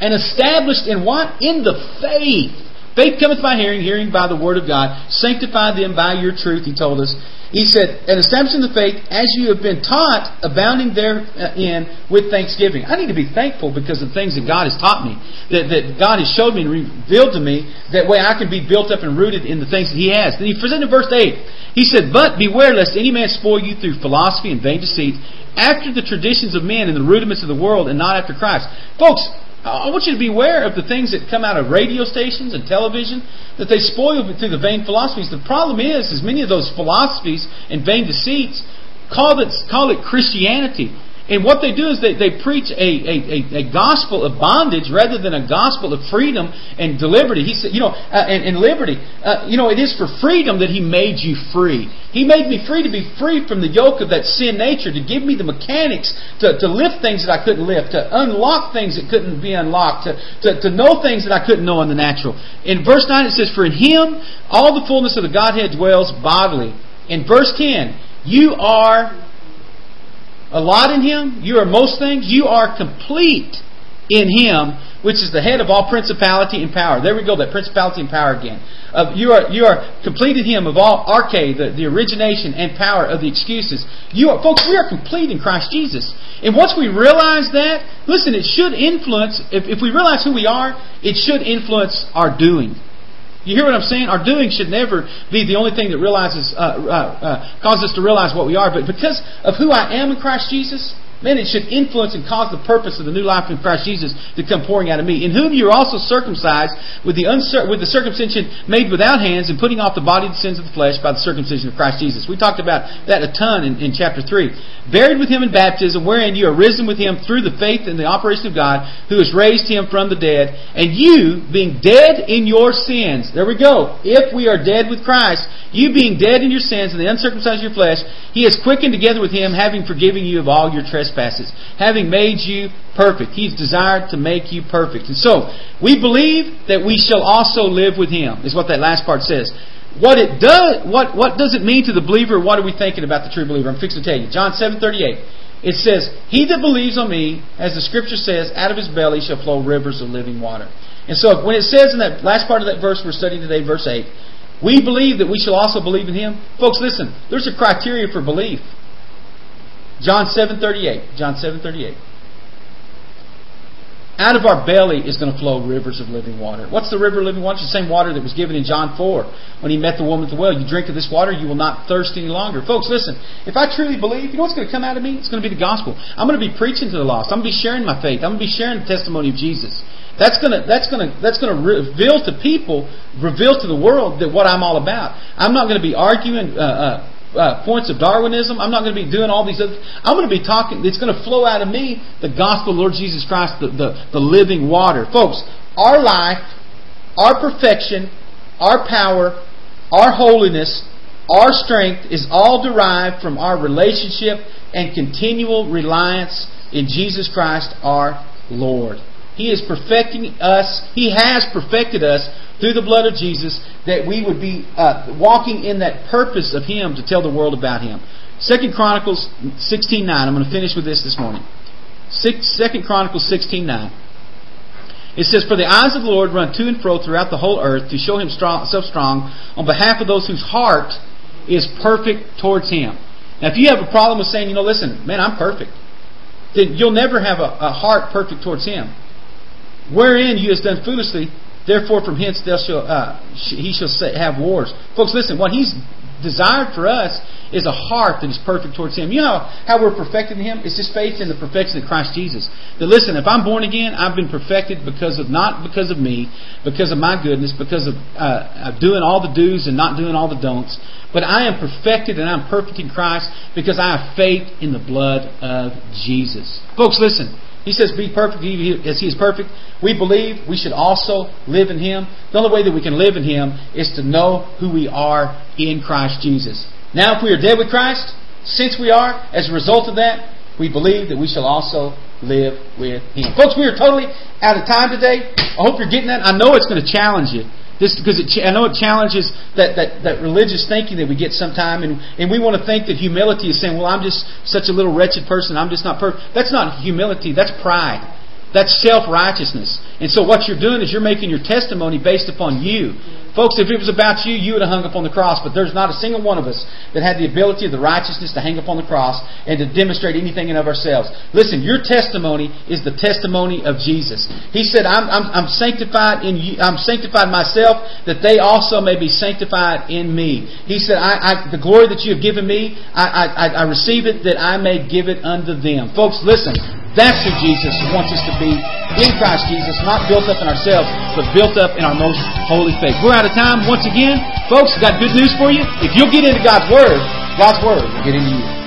and established in what? In the faith. Faith cometh by hearing, hearing by the Word of God. Sanctify them by your truth, He told us. He said, and establishing the faith as you have been taught, abounding therein with thanksgiving. I need to be thankful because of things that God has taught me, that, that God has showed me and revealed to me. That way I can be built up and rooted in the things that He has. Then He presented verse 8. He said, But beware lest any man spoil you through philosophy and vain deceit, after the traditions of men and the rudiments of the world, and not after Christ. Folks, Uh, I want you to be aware of the things that come out of radio stations and television that they spoil through the vain philosophies. The problem is, is many of those philosophies and vain deceits call it call it Christianity. And what they do is they, they preach a, a, a, gospel of bondage rather than a gospel of freedom and liberty. He said, you know, uh, and, and liberty. Uh, you know, it is for freedom that He made you free. He made me free to be free from the yoke of that sin nature, to give me the mechanics to, to lift things that I couldn't lift, to unlock things that couldn't be unlocked, to, to, to know things that I couldn't know in the natural. In verse 9 it says, For in Him all the fullness of the Godhead dwells bodily. In verse 10, you are a lot in Him, you are most things, you are complete in Him, which is the head of all principality and power. There we go, that principality and power again. Uh, you are you are complete in Him of all arche, the, the origination and power of the excuses. You are, folks, we are complete in Christ Jesus. And once we realize that, listen, it should influence. If, if we realize who we are, it should influence our doing. You hear what I'm saying? Our doing should never be the only thing that realizes, uh, uh, uh, causes us to realize what we are. But because of who I am in Christ Jesus, Man, it should influence and cause the purpose of the new life in Christ Jesus to come pouring out of me. In whom you are also circumcised with the, uncir- with the circumcision made without hands and putting off the body of sins of the flesh by the circumcision of Christ Jesus. We talked about that a ton in, in chapter 3. Buried with him in baptism, wherein you are risen with him through the faith and the operation of God, who has raised him from the dead. And you, being dead in your sins, there we go. If we are dead with Christ, you being dead in your sins and the uncircumcised of your flesh, he has quickened together with him, having forgiven you of all your trespasses trespasses, having made you perfect. He's desired to make you perfect. And so, we believe that we shall also live with Him, is what that last part says. What it does, what, what does it mean to the believer? What are we thinking about the true believer? I'm fixing to tell you. John 7:38. It says, "He that believes on me, as the Scripture says, out of his belly shall flow rivers of living water." And so, when it says in that last part of that verse we're studying today, verse eight, we believe that we shall also believe in Him. Folks, listen. There's a criteria for belief. John 7:38. John 7:38. out of our belly is going to flow rivers of living water. What's the river of living water? It's the same water that was given in John 4 when he met the woman at the well. You drink of this water, you will not thirst any longer. Folks, listen, if I truly believe, you know what's going to come out of me? It's going to be the gospel. I'm going to be preaching to the lost. I'm going to be sharing my faith. I'm going to be sharing the testimony of Jesus. That's gonna that's gonna that's gonna reveal to people, reveal to the world that what I'm all about. I'm not going to be arguing uh, uh, uh, points of Darwinism. I'm not going to be doing all these other. I'm going to be talking. It's going to flow out of me the gospel of Lord Jesus Christ, the, the, the living water. Folks, our life, our perfection, our power, our holiness, our strength is all derived from our relationship and continual reliance in Jesus Christ our Lord. He is perfecting us. He has perfected us through the blood of Jesus that we would be uh, walking in that purpose of Him to tell the world about Him. Second Chronicles 16.9. I'm going to finish with this this morning. Second Chronicles 16.9. It says, For the eyes of the Lord run to and fro throughout the whole earth to show Himself strong on behalf of those whose heart is perfect towards Him. Now, if you have a problem with saying, you know, listen, man, I'm perfect, then you'll never have a, a heart perfect towards Him. Wherein you has done foolishly, Therefore, from hence shall, uh, he shall have wars. Folks, listen, what he's desired for us is a heart that is perfect towards him. You know how we're perfected in him? It's just faith in the perfection of Christ Jesus. That listen, if I'm born again, I've been perfected because of not because of me, because of my goodness, because of uh, doing all the do's and not doing all the don'ts. But I am perfected and I'm perfect in Christ because I have faith in the blood of Jesus. Folks, listen. He says, Be perfect as He is perfect. We believe we should also live in Him. The only way that we can live in Him is to know who we are in Christ Jesus. Now, if we are dead with Christ, since we are, as a result of that, we believe that we shall also live with Him. Folks, we are totally out of time today. I hope you're getting that. I know it's going to challenge you. This because it, I know it challenges that, that, that religious thinking that we get sometime, and, and we want to think that humility is saying, "Well, I'm just such a little wretched person. I'm just not perfect." That's not humility. That's pride. That's self righteousness. And so what you're doing is you're making your testimony based upon you. Folks, if it was about you, you would have hung up on the cross, but there's not a single one of us that had the ability of the righteousness to hang up on the cross and to demonstrate anything in of ourselves. Listen, your testimony is the testimony of Jesus. He said, I'm, I'm, I'm sanctified in you, I'm sanctified myself that they also may be sanctified in me. He said, I, I, the glory that you have given me, I, I, I receive it that I may give it unto them. Folks, listen, that's who Jesus wants us to be in Christ Jesus, not built up in ourselves, but built up in our most holy faith. We're out of time. Once again, folks, got good news for you. If you'll get into God's Word, God's Word will get into you.